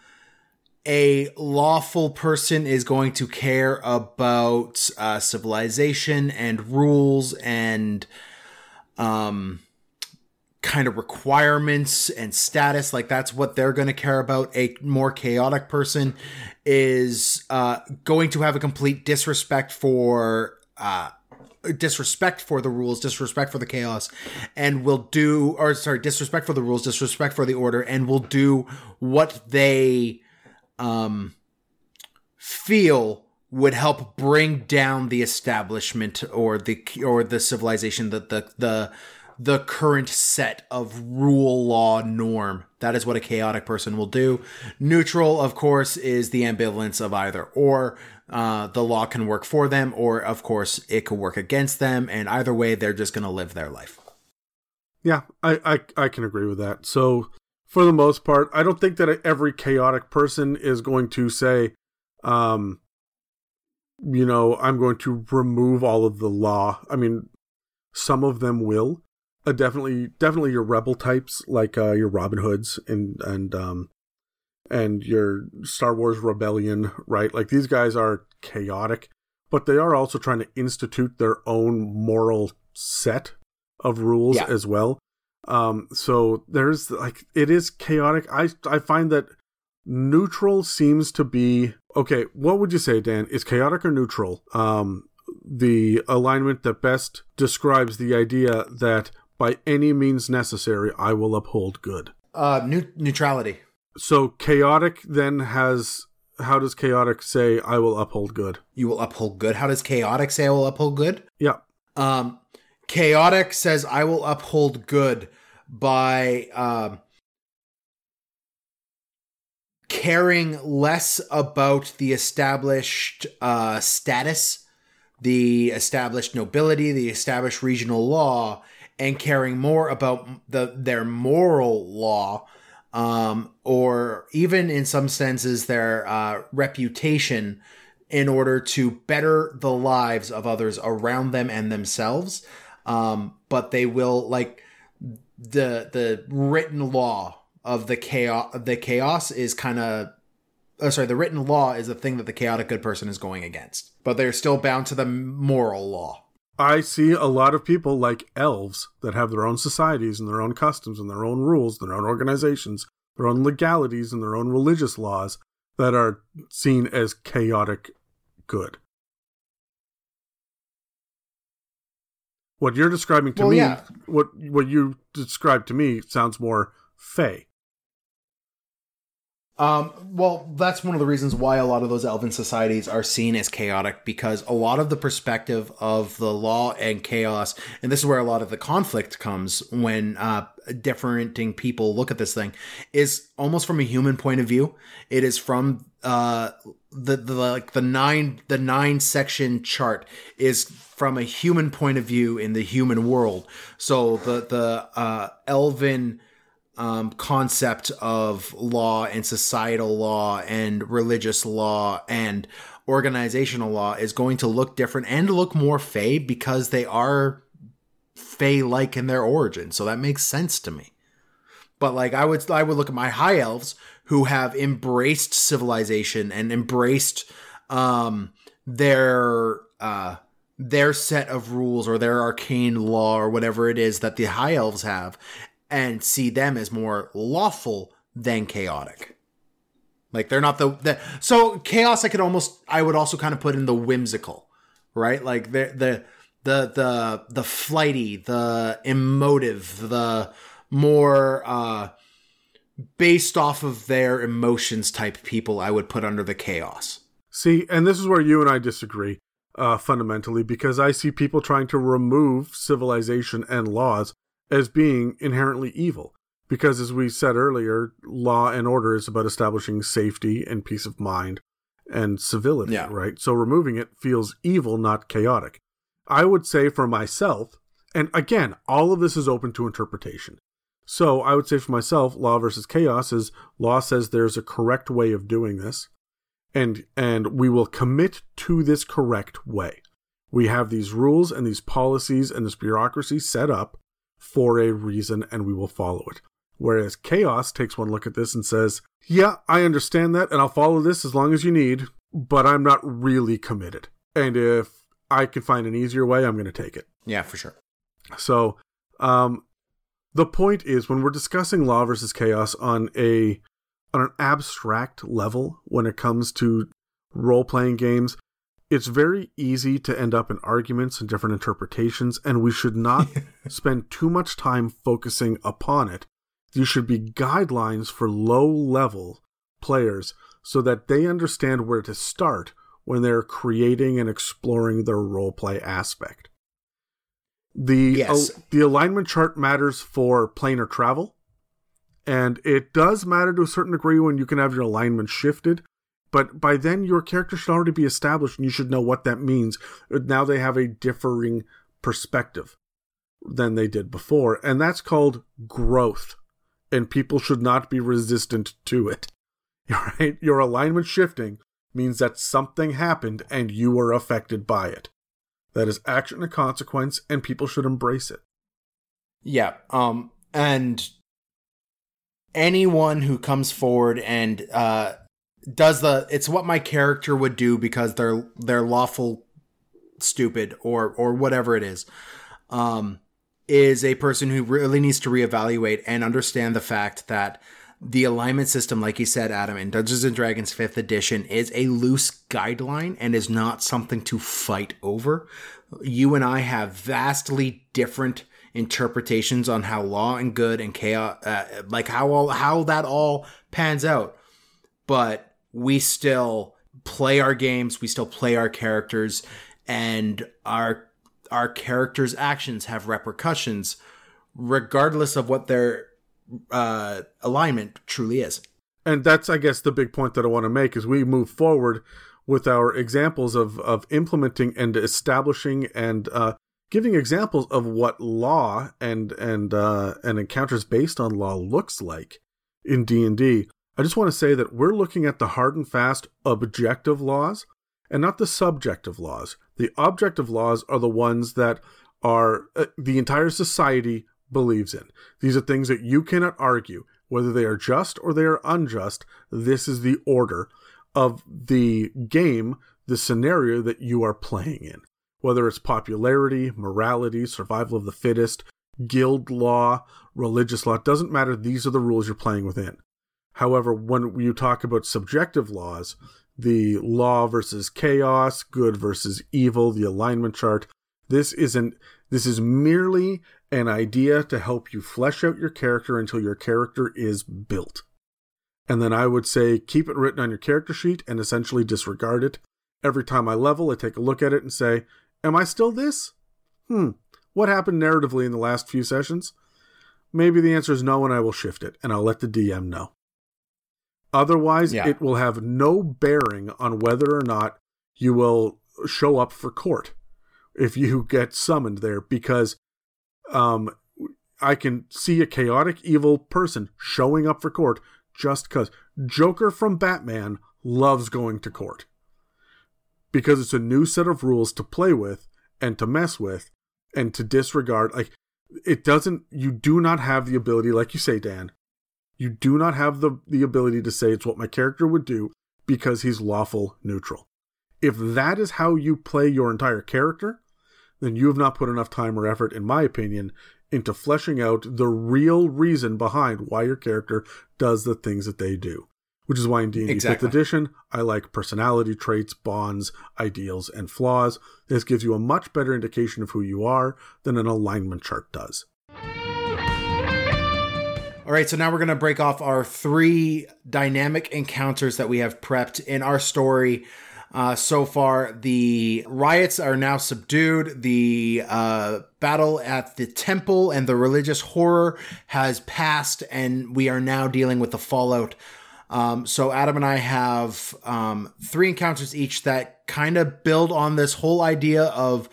a lawful person is going to care about uh, civilization and rules and um, kind of requirements and status. Like that's what they're going to care about. A more chaotic person is uh, going to have a complete disrespect for uh, disrespect for the rules, disrespect for the chaos, and will do, or sorry, disrespect for the rules, disrespect for the order, and will do what they um, feel would help bring down the establishment or the or the civilization that the the the current set of rule law norm that is what a chaotic person will do neutral of course is the ambivalence of either or uh, the law can work for them, or of course, it could work against them. And either way, they're just going to live their life. Yeah, I, I I can agree with that. So for the most part, I don't think that every chaotic person is going to say, um, you know, I'm going to remove all of the law. I mean, some of them will. Uh, definitely, definitely your rebel types like uh, your Robin Hoods and and um, and your Star Wars Rebellion, right? Like these guys are chaotic, but they are also trying to institute their own moral set of rules yeah. as well. Um, so there's like it is chaotic. I I find that neutral seems to be okay. What would you say, Dan? Is chaotic or neutral? Um, the alignment that best describes the idea that by any means necessary, I will uphold good. Uh, new- neutrality. So chaotic then has how does chaotic say I will uphold good? You will uphold good. How does chaotic say I will uphold good? Yeah. Um chaotic says I will uphold good by um caring less about the established uh status, the established nobility, the established regional law and caring more about the their moral law um, or even in some senses their uh, reputation in order to better the lives of others around them and themselves. Um, but they will like the the written law of the chaos. The chaos is kind of oh, sorry. The written law is the thing that the chaotic good person is going against, but they're still bound to the moral law. I see a lot of people like elves that have their own societies and their own customs and their own rules, their own organizations, their own legalities and their own religious laws that are seen as chaotic good. What you're describing to well, me, yeah. what what you described to me sounds more fey. Um, well, that's one of the reasons why a lot of those elven societies are seen as chaotic because a lot of the perspective of the law and chaos, and this is where a lot of the conflict comes when uh, differing people look at this thing, is almost from a human point of view. It is from uh, the the like the nine the nine section chart is from a human point of view in the human world. So the the uh, elven um, concept of law and societal law and religious law and organizational law is going to look different and look more fey because they are fey like in their origin. So that makes sense to me. but like I would I would look at my high elves who have embraced civilization and embraced um their uh their set of rules or their arcane law or whatever it is that the high elves have and see them as more lawful than chaotic. Like they're not the, the so chaos I could almost I would also kind of put in the whimsical, right? Like the the the the the flighty, the emotive, the more uh based off of their emotions type people I would put under the chaos. See, and this is where you and I disagree uh, fundamentally because I see people trying to remove civilization and laws as being inherently evil. Because as we said earlier, law and order is about establishing safety and peace of mind and civility, Yeah. right? So removing it feels evil, not chaotic. I would say for myself, and again, all of this is open to interpretation. So I would say for myself, law versus chaos is law says there's a correct way of doing this, and and we will commit to this correct way. We have these rules and these policies and this bureaucracy set up for a reason, and we will follow it. Whereas chaos takes one look at this and says, "Yeah, I understand that, and I'll follow this as long as you need, but I'm not really committed. And if I can find an easier way, I'm going to take it." Yeah, for sure. So, um, the point is when we're discussing law versus chaos on a on an abstract level when it comes to role playing games, it's very easy to end up in arguments and different interpretations, and we should not [LAUGHS] spend too much time focusing upon it. These should be guidelines for low level players so that they understand where to start when they're creating and exploring their role play aspect. The Yes. the alignment chart matters for planar travel, and it does matter to a certain degree when you can have your alignment shifted. But by then, your character should already be established, and you should know what that means. Uh, now they have a differing perspective than they did before, and that's called growth. And people should not be resistant to it. [LAUGHS] Right? Your alignment shifting means that something happened and you were affected by it. That is action and consequence, and people should embrace it. Yeah. Um and anyone who comes forward and uh does the it's what my character would do because they're they're lawful stupid or or whatever it is. Um is a person who really needs to reevaluate and understand the fact that the alignment system, like you said, Adam, in Dungeons and Dragons 5th edition, is a loose guideline and is not something to fight over. You and I have vastly different interpretations on how law and good and chaos, uh, like how all how that all pans out. But we still play our games, we still play our characters, and our our characters' actions have repercussions, regardless of what their uh, alignment truly is. and that's i guess the big point that i want to make is we move forward with our examples of of implementing and establishing and uh giving examples of what law and and uh and encounters based on law looks like in d&d i just want to say that we're looking at the hard and fast objective laws and not the subjective laws the objective laws are the ones that are uh, the entire society believes in these are things that you cannot argue whether they are just or they are unjust, this is the order of the game, the scenario that you are playing in. Whether it's popularity, morality, survival of the fittest, guild law, religious law, doesn't matter. These are the rules you're playing within. However, when you talk about subjective laws, the law versus chaos, good versus evil, the alignment chart, this isn't this is merely an idea to help you flesh out your character until your character is built. And then I would say keep it written on your character sheet and essentially disregard it. Every time I level, I take a look at it and say, Am I still this? Hmm, what happened narratively in the last few sessions? Maybe the answer is no, and I will shift it, and I'll let the DM know. Otherwise, Yeah. it will have no bearing on whether or not you will show up for court if you get summoned there because um I can see a chaotic evil person showing up for court just cuz Joker from Batman loves going to court because it's a new set of rules to play with and to mess with and to disregard like it doesn't you do not have the ability like you say Dan You do not have the, the ability to say it's what my character would do because he's lawful neutral. If that is how you play your entire character, then you have not put enough time or effort, in my opinion, into fleshing out the real reason behind why your character does the things that they do. Which is why in D&D exactly. 5th edition, I like personality traits, bonds, ideals, and flaws. This gives you a much better indication of who you are than an alignment chart does. All right, so now we're going to break off our three dynamic encounters that we have prepped in our story. Uh, so far, the riots are now subdued. The uh, battle at the temple and the religious horror has passed, and we are now dealing with the fallout. Um, so Adam and I have um, three encounters each that kind of build on this whole idea of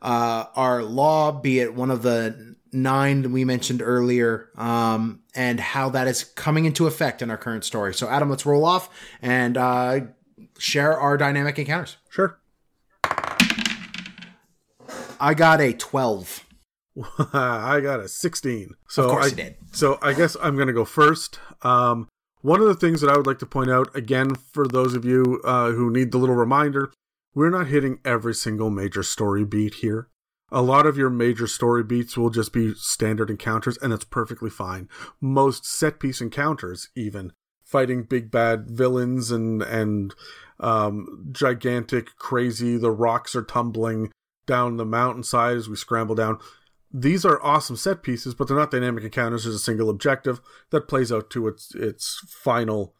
uh, our law, be it one of the nine we mentioned earlier, um, and how that is coming into effect in our current story. So, Adam, let's roll off and uh, share our dynamic encounters. Sure. I got a 12. [LAUGHS] I got a 16. So of course I, you did. So I guess I'm going to go first. Um, one of the things that I would like to point out, again, for those of you uh, who need the little reminder, we're not hitting every single major story beat here a lot of your major story beats will just be standard encounters, and that's perfectly fine. Most set piece encounters, even fighting big bad villains and and um, gigantic, crazy. The rocks are tumbling down the mountainside as we scramble down. These are awesome set pieces, but they're not dynamic encounters. There's a single objective that plays out to its its final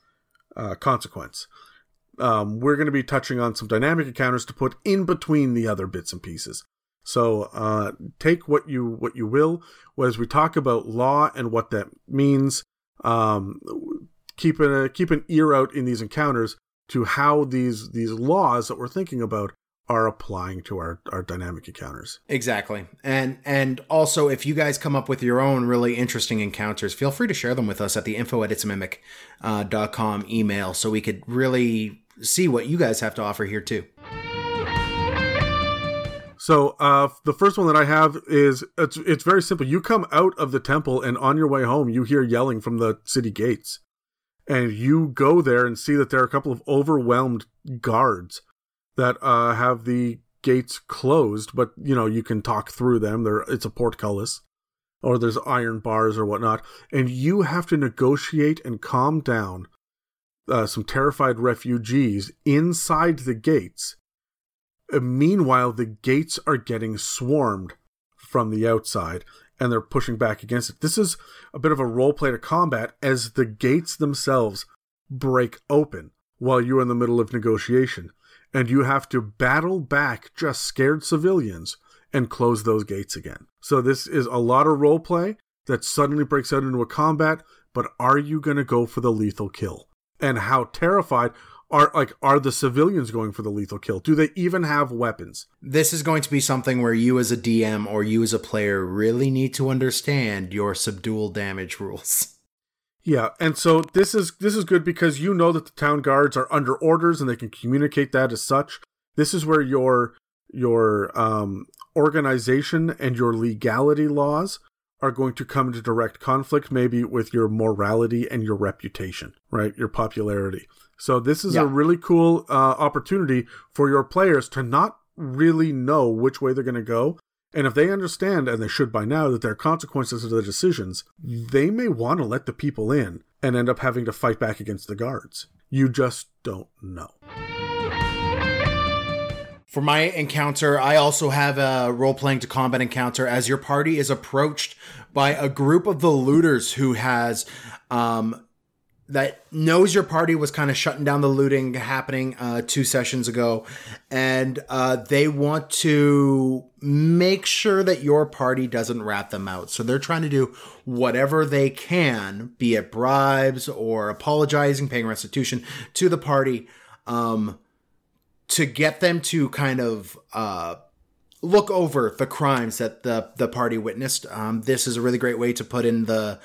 uh, consequence. Um, we're going to be touching on some dynamic encounters to put in between the other bits and pieces. So uh, take what you what you will. As we talk about law and what that means, um, keep a keep an ear out in these encounters to how these these laws that we're thinking about are applying to our, our dynamic encounters. Exactly. And and also if you guys come up with your own really interesting encounters, feel free to share them with us at the info at uh, dot com email so we could really see what you guys have to offer here too. So uh, the first one that I have is it's it's very simple. You come out of the temple, and on your way home, you hear yelling from the city gates, and you go there and see that there are a couple of overwhelmed guards that uh, have the gates closed, but you know you can talk through them. There, it's a portcullis, or there's iron bars or whatnot, and you have to negotiate and calm down uh, some terrified refugees inside the gates uh, meanwhile, the gates are getting swarmed from the outside and they're pushing back against it. This is a bit of a role play to combat as the gates themselves break open while you're in the middle of negotiation. And you have to battle back just scared civilians and close those gates again. So this is a lot of role play that suddenly breaks out into a combat, but are you going to go for the lethal kill? And how terrified are like are the civilians going for the lethal kill? Do they even have weapons? This is going to be something where you as a dm or you as a player really need to understand your subdual damage rules. Yeah and so this is this is good because you know that the town guards are under orders and they can communicate that as such. This is where your your um organization and your legality laws are going to come into direct conflict maybe with your morality and your reputation right? Your popularity so this is yeah. a really cool uh, opportunity for your players to not really know which way they're going to go. And if they understand, and they should by now, that there are consequences to their decisions, they may want to let the people in and end up having to fight back against the guards. You just don't know. For my encounter, I also have a role playing to combat encounter as your party is approached by a group of the looters who has um, that knows your party was kind of shutting down the looting happening uh, two sessions ago, and uh, they want to make sure that your party doesn't rat them out. So they're trying to do whatever they can, be it bribes or apologizing, paying restitution to the party, um, to get them to kind of. Uh, look over the crimes that the the party witnessed. Um, this is a really great way to put in the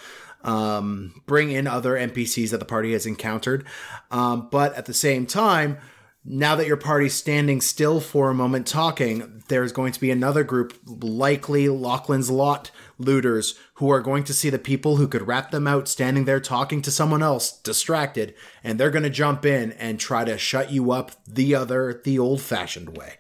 um, bring in other NPCs that the party has encountered. Um, but at the same time, now that your party's standing still for a moment talking, there's going to be another group, likely Lachlan's Lot looters, who are going to see the people who could rat them out standing there talking to someone else, distracted, and they're going to jump in and try to shut you up the other, the old fashioned way.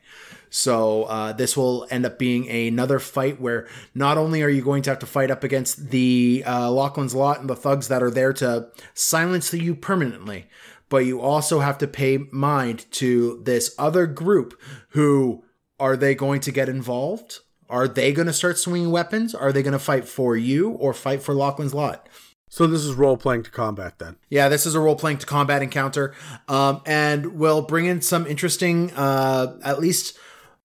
So uh, this will end up being another fight where not only are you going to have to fight up against the uh, Lachlan's Lot and the thugs that are there to silence you permanently, but you also have to pay mind to this other group who are they going to get involved? Are they going to start swinging weapons? Are they going to fight for you or fight for Lachlan's Lot? So this is role playing to combat then. Yeah, this is a role playing to combat encounter, um, and will bring in some interesting, uh, at least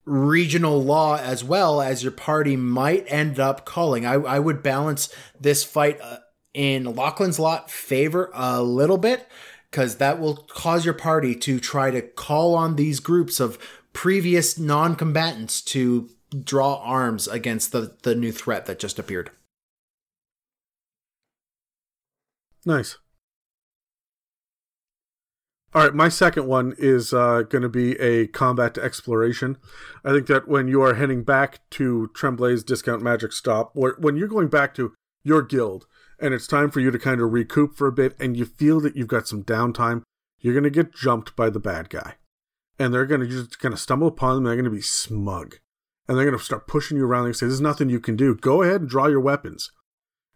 regional law as well as your party might end up calling. I, I would balance this fight uh, in Lachlan's lot favor a little bit because that will cause your party to try to call on these groups of previous non-combatants to draw arms against the, the new threat that just appeared. Nice. All right, my second one is uh, going to be a combat to exploration. I think that when you are heading back to Tremblay's discount magic stop, or when you're going back to your guild, and it's time for you to kind of recoup for a bit, and you feel that you've got some downtime, you're going to get jumped by the bad guy. And they're going to just kind of stumble upon them, they're going to be smug. And they're going to start pushing you around and say, There's nothing you can do. Go ahead and draw your weapons.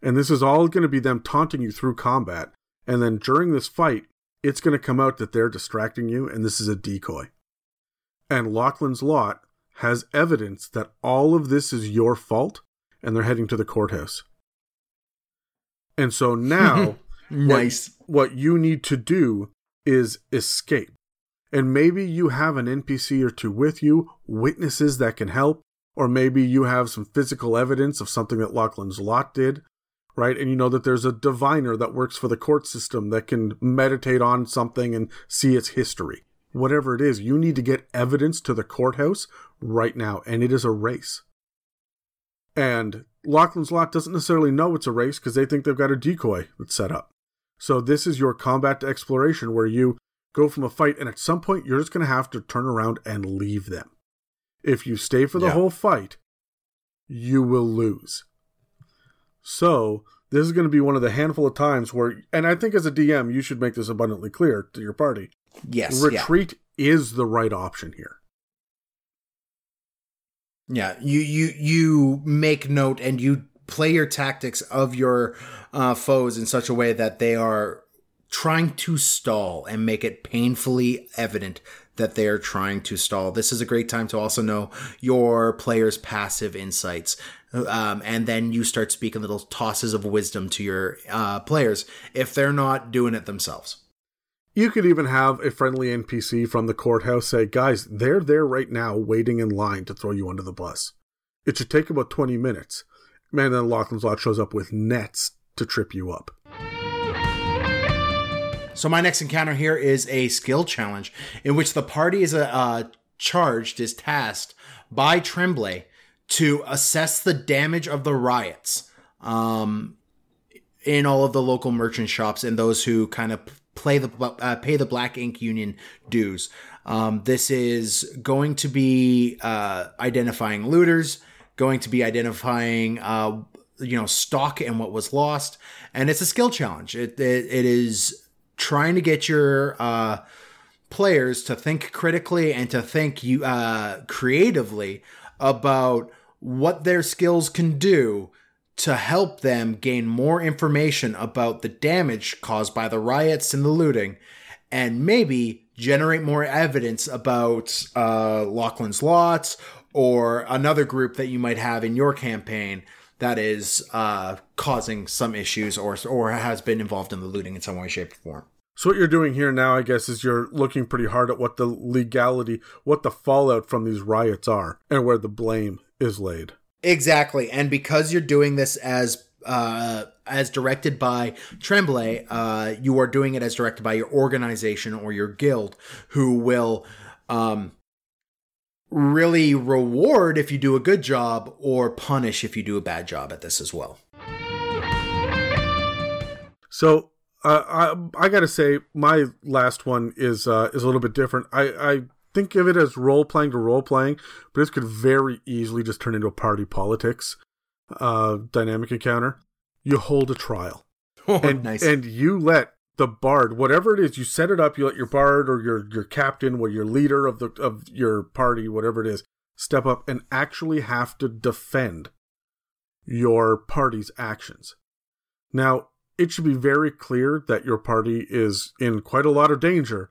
And this is all going to be them taunting you through combat. And then during this fight, it's going to come out that they're distracting you and this is a decoy. And Lachlan's Lot has evidence that all of this is your fault and they're heading to the courthouse. And so [LAUGHS] now, nice. What, what you need to do is escape. And maybe you have an NPC or two with you, witnesses that can help, or maybe you have some physical evidence of something that Lachlan's Lot did, right? And you know that there's a diviner that works for the court system that can meditate on something and see its history. Whatever it is, you need to get evidence to the courthouse right now, and it is a race. And Lachlan's Lot doesn't necessarily know it's a race because they think they've got a decoy that's set up. So this is your combat exploration where you go from a fight, and at some point you're just going to have to turn around and leave them. If you stay for the yeah. whole fight, you will lose. So this is going to be one of the handful of times where, and I think as a DM, you should make this abundantly clear to your party. Yes, retreat yeah. is the right option here. Yeah, you you you make note and you play your tactics of your uh, foes in such a way that they are trying to stall and make it painfully evident that they are trying to stall. This is a great time to also know your player's passive insights. Um, and then you start speaking little tosses of wisdom to your uh, players if they're not doing it themselves. You could even have a friendly NPC from the courthouse say, guys, they're there right now waiting in line to throw you under the bus. It should take about 20 minutes. Man, then Lachlan's Lot shows up with nets to trip you up. So my next encounter here is a skill challenge in which the party is uh, charged, is tasked by Tremblay to assess the damage of the riots um, in all of the local merchant shops and those who kind of play the uh, pay the Black Ink Union dues. Um, this is going to be uh, identifying looters, going to be identifying uh, you know stock and what was lost, and it's a skill challenge. It it, it is trying to get your uh, players to think critically and to think you uh, creatively about what their skills can do to help them gain more information about the damage caused by the riots and the looting, and maybe generate more evidence about uh, Lachlan's Lots or another group that you might have in your campaign that is uh, causing some issues or or has been involved in the looting in some way, shape, or form. So what you're doing here now, I guess, is you're looking pretty hard at what the legality, what the fallout from these riots are, and where the blame is laid. Exactly, and because you're doing this as uh, as directed by Tremblay, uh, you are doing it as directed by your organization or your guild, who will um, really reward if you do a good job or punish if you do a bad job at this as well. So Uh, I I gotta say, my last one is uh, is a little bit different. I, I think of it as role playing to role playing, but this could very easily just turn into a party politics uh, dynamic encounter. You hold a trial, [LAUGHS] Oh, and nice. and you let the bard, whatever it is, you set it up. You let your bard or your your captain or your leader of the of your party, whatever it is, step up and actually have to defend your party's actions. Now, it should be very clear that your party is in quite a lot of danger,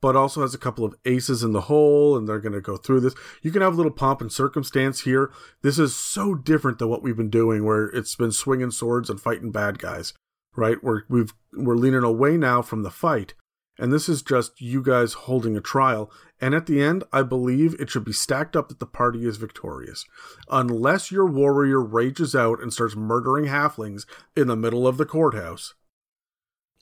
but also has a couple of aces in the hole and they're going to go through this. You can have a little pomp and circumstance here. This is so different than what we've been doing where it's been swinging swords and fighting bad guys, right? We're, we've, we're leaning away now from the fight. And this is just you guys holding a trial. And at the end, I believe it should be stacked up that the party is victorious. Unless your warrior rages out and starts murdering halflings in the middle of the courthouse,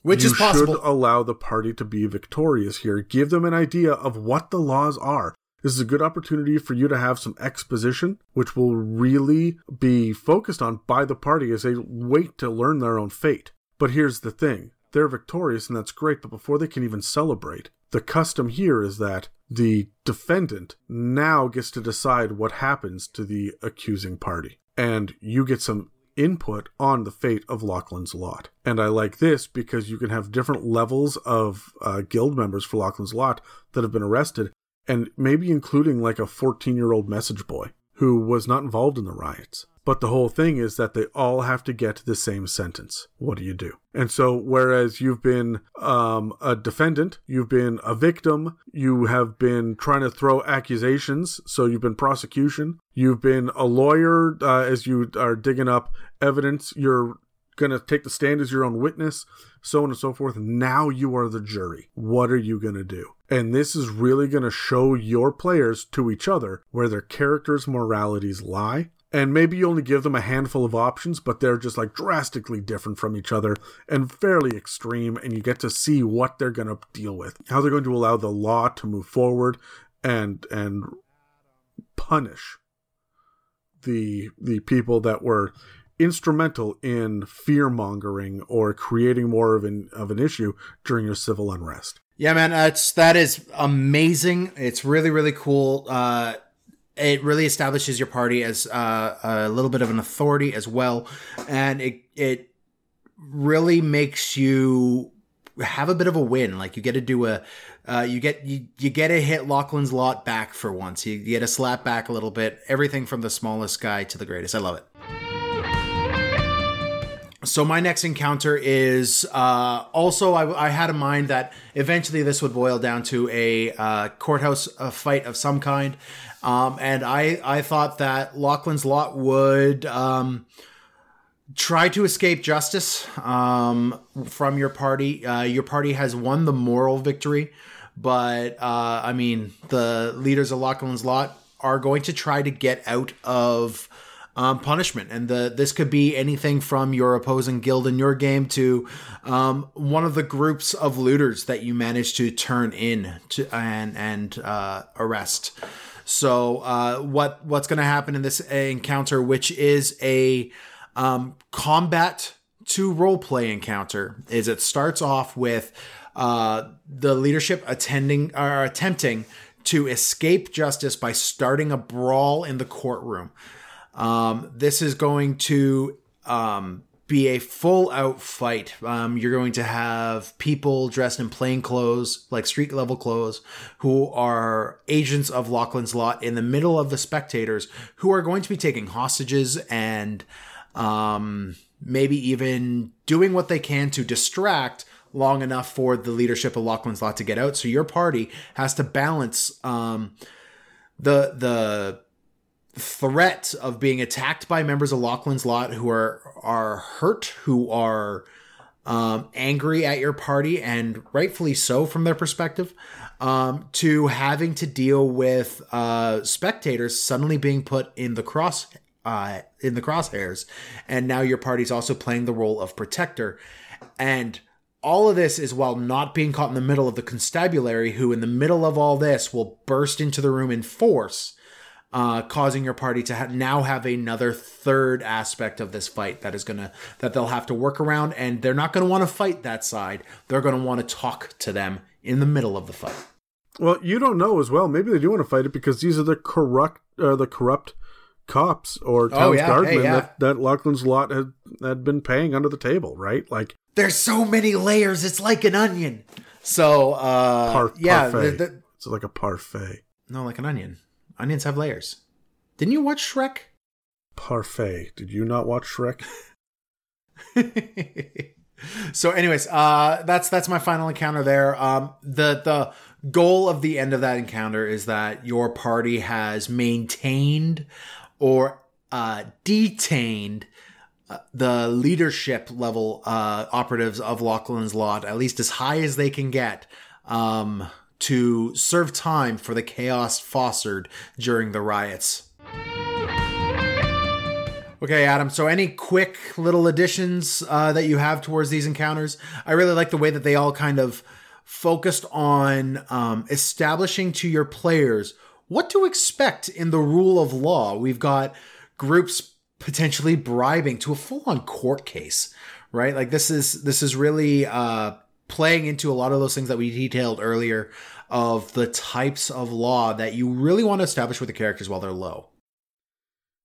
Which you is possible. should allow the party to be victorious here. Give them an idea of what the laws are. This is a good opportunity for you to have some exposition, which will really be focused on by the party as they wait to learn their own fate. But here's the thing they're victorious, and that's great, but before they can even celebrate, the custom here is that the defendant now gets to decide what happens to the accusing party. And you get some input on the fate of Lachlan's Lot. And I like this because you can have different levels of uh, guild members for Lachlan's Lot that have been arrested, and maybe including like a 14 year old message boy who was not involved in the riots. But the whole thing is that they all have to get the same sentence. What do you do? And so, whereas you've been um, a defendant, you've been a victim, you have been trying to throw accusations, so you've been prosecution, you've been a lawyer uh, as you are digging up evidence, you're going to take the stand as your own witness, so on and so forth. Now you are the jury. What are you going to do? And this is really going to show your players to each other where their characters' moralities lie. And maybe you only give them a handful of options, but they're just like drastically different from each other and fairly extreme. And you get to see what they're going to deal with, how they're going to allow the law to move forward and, and punish the, the people that were instrumental in fear mongering or creating more of an of an issue during your civil unrest. Yeah, man, that's that is amazing. It's really really cool. Uh, it really establishes your party as uh, a little bit of an authority as well, and it it really makes you have a bit of a win. Like you get to do a, uh, you get you you get to hit Lachlan's lot back for once. You, get to slap back a little bit. Everything from the smallest guy to the greatest. I love it. So my next encounter is uh, also I, I, had in mind that eventually this would boil down to a uh, courthouse uh, fight of some kind, um, and I I thought that Lachlan's Lot would um, try to escape justice um, from your party. Uh, your party has won the moral victory, but uh, I mean the leaders of Lachlan's Lot are going to try to get out of um, punishment. And the this could be anything from your opposing guild in your game to um, one of the groups of looters that you manage to turn in to and and uh, arrest. So uh, what what's going to happen in this encounter, which is a um, combat to role play encounter, is it starts off with uh, the leadership attending or attempting to escape justice by starting a brawl in the courtroom. Um, this is going to um, be a full out fight. Um, you're going to have people dressed in plain clothes, like street level clothes, who are agents of Lachlan's Lot in the middle of the spectators who are going to be taking hostages and um, maybe even doing what they can to distract long enough for the leadership of Lachlan's Lot to get out. So your party has to balance um, the the threat of being attacked by members of Lachlan's Lot who are are hurt, who are um, angry at your party, and rightfully so from their perspective, um, to having to deal with uh, spectators suddenly being put in the cross uh, in the crosshairs, and now your party's also playing the role of protector, and all of this is while not being caught in the middle of the constabulary, who in the middle of all this will burst into the room in force uh, causing your party to ha- now have another third aspect of this fight that is gonna that they'll have to work around, and they're not gonna want to fight that side. They're gonna want to talk to them in the middle of the fight. Well, you don't know as well. Maybe they do want to fight it because these are the corrupt, uh, the corrupt cops or town's Oh, yeah. Hey, guardsmen yeah. that, that Lachlan's lot had, had been paying under the table, right? Like There's so many layers; it's like an onion. So, uh, par- yeah, parfait. the- the- it's like a parfait. no, like an onion. Onions have layers. Didn't you watch Shrek? Parfait. Did you not watch Shrek? [LAUGHS] so anyways uh that's that's my final encounter there um the the goal of the end of that encounter is that your party has maintained or uh detained uh, the leadership level uh operatives of Lachlan's lot at least as high as they can get um to serve time for the chaos fostered during the riots Okay, Adam. So, any quick little additions uh, that you have towards these encounters? I really like the way that they all kind of focused on um, establishing to your players what to expect in the rule of law. We've got groups potentially bribing to a full-on court case, right? Like this is this is really uh, playing into a lot of those things that we detailed earlier of the types of law that you really want to establish with the characters while they're low.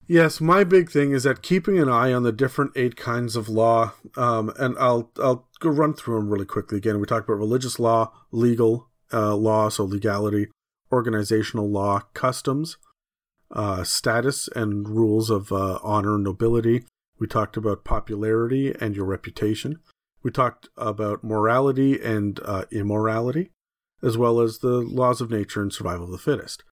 Yes, my big thing is that keeping an eye on the different eight kinds of law, um, and I'll I'll go run through them really quickly. Again, we talked about religious law, legal uh, law, so legality, organizational law, customs, uh, status and rules of uh, honor and nobility. We talked about popularity and your reputation. We talked about morality and uh, immorality, as well as the laws of nature and survival of the fittest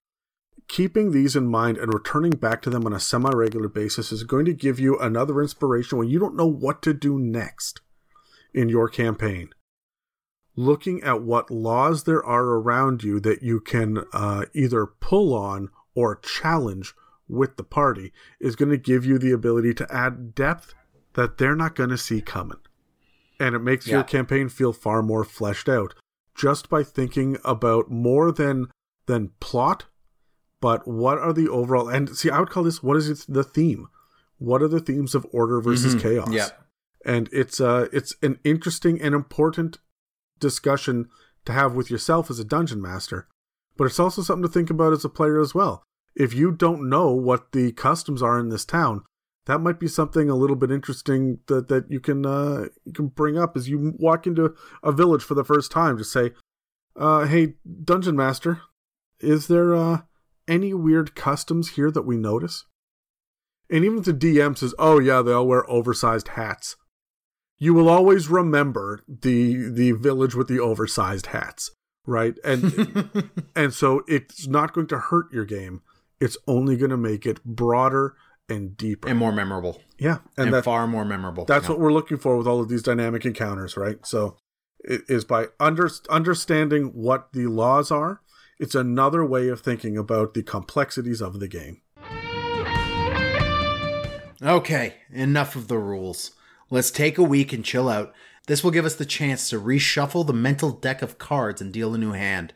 keeping these in mind and returning back to them on a semi regular basis is going to give you another inspiration when you don't know what to do next in your campaign. Looking at what laws there are around you that you can uh, either pull on or challenge with the party is going to give you the ability to add depth that they're not going to see coming. And it makes your campaign feel far more fleshed out just by thinking about more than than plot but what are the overall and see i would call this what is it, the theme what are the themes of order versus Mhm. chaos Yeah. and it's uh it's an interesting and important discussion to have with yourself as a dungeon master but it's also something to think about as a player as well if you don't know what the customs are in this town that might be something a little bit interesting that, that you can uh, you can bring up as you walk into a village for the first time to say uh, hey dungeon master is there uh, any weird customs here that we notice? And even if the DM says, "Oh yeah, they all wear oversized hats," you will always remember the the village with the oversized hats, right? And [LAUGHS] and so it's not going to hurt your game. It's only going to make it broader and deeper. and more memorable yeah, and, and, that, far more memorable. that's Yeah. what we're looking for with all of these dynamic encounters, right? So it is by under, understanding what the laws are. It's another way of thinking about the complexities of the game. Okay, enough of the rules. Let's take a week and chill out. This will give us the chance to reshuffle the mental deck of cards and deal a new hand.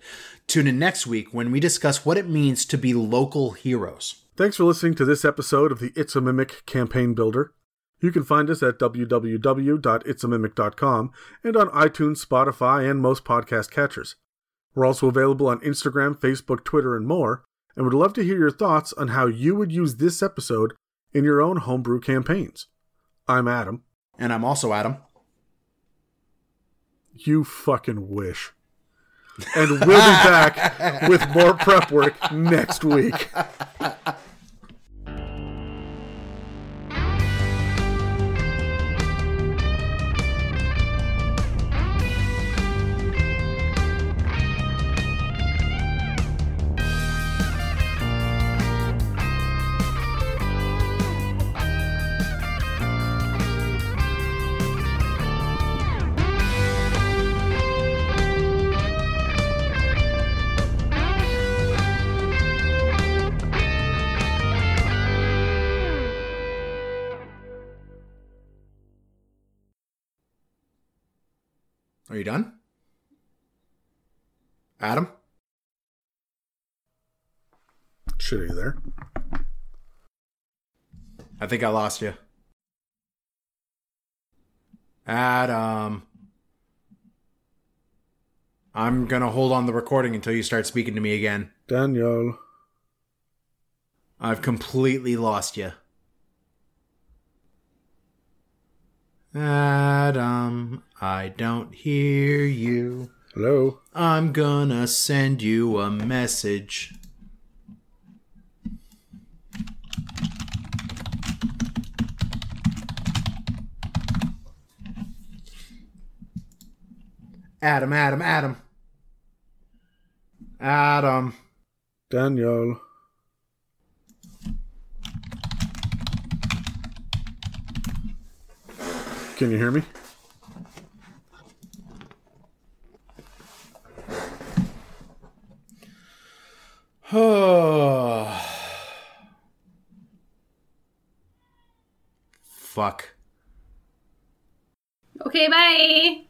Tune in next week when we discuss what it means to be local heroes. Thanks for listening to this episode of the It's a Mimic campaign builder. You can find us at www.itsamimic.com and on iTunes, Spotify, and most podcast catchers. We're also available on Instagram, Facebook, Twitter, and more, and would love to hear your thoughts on how you would use this episode in your own homebrew campaigns. I'm Adam. And I'm also Adam. You fucking wish. And we'll be back [LAUGHS] with more prep work next week. Done? Adam? shit, are you there? I think I lost you. Adam. I'm going to hold on the recording until you start speaking to me again. Daniel. I've completely lost you. Adam, I don't hear you. Hello. I'm gonna send you a message. Adam, Adam, Adam. Adam. Daniel. Can you hear me? [SIGHS] Fuck. Okay, bye.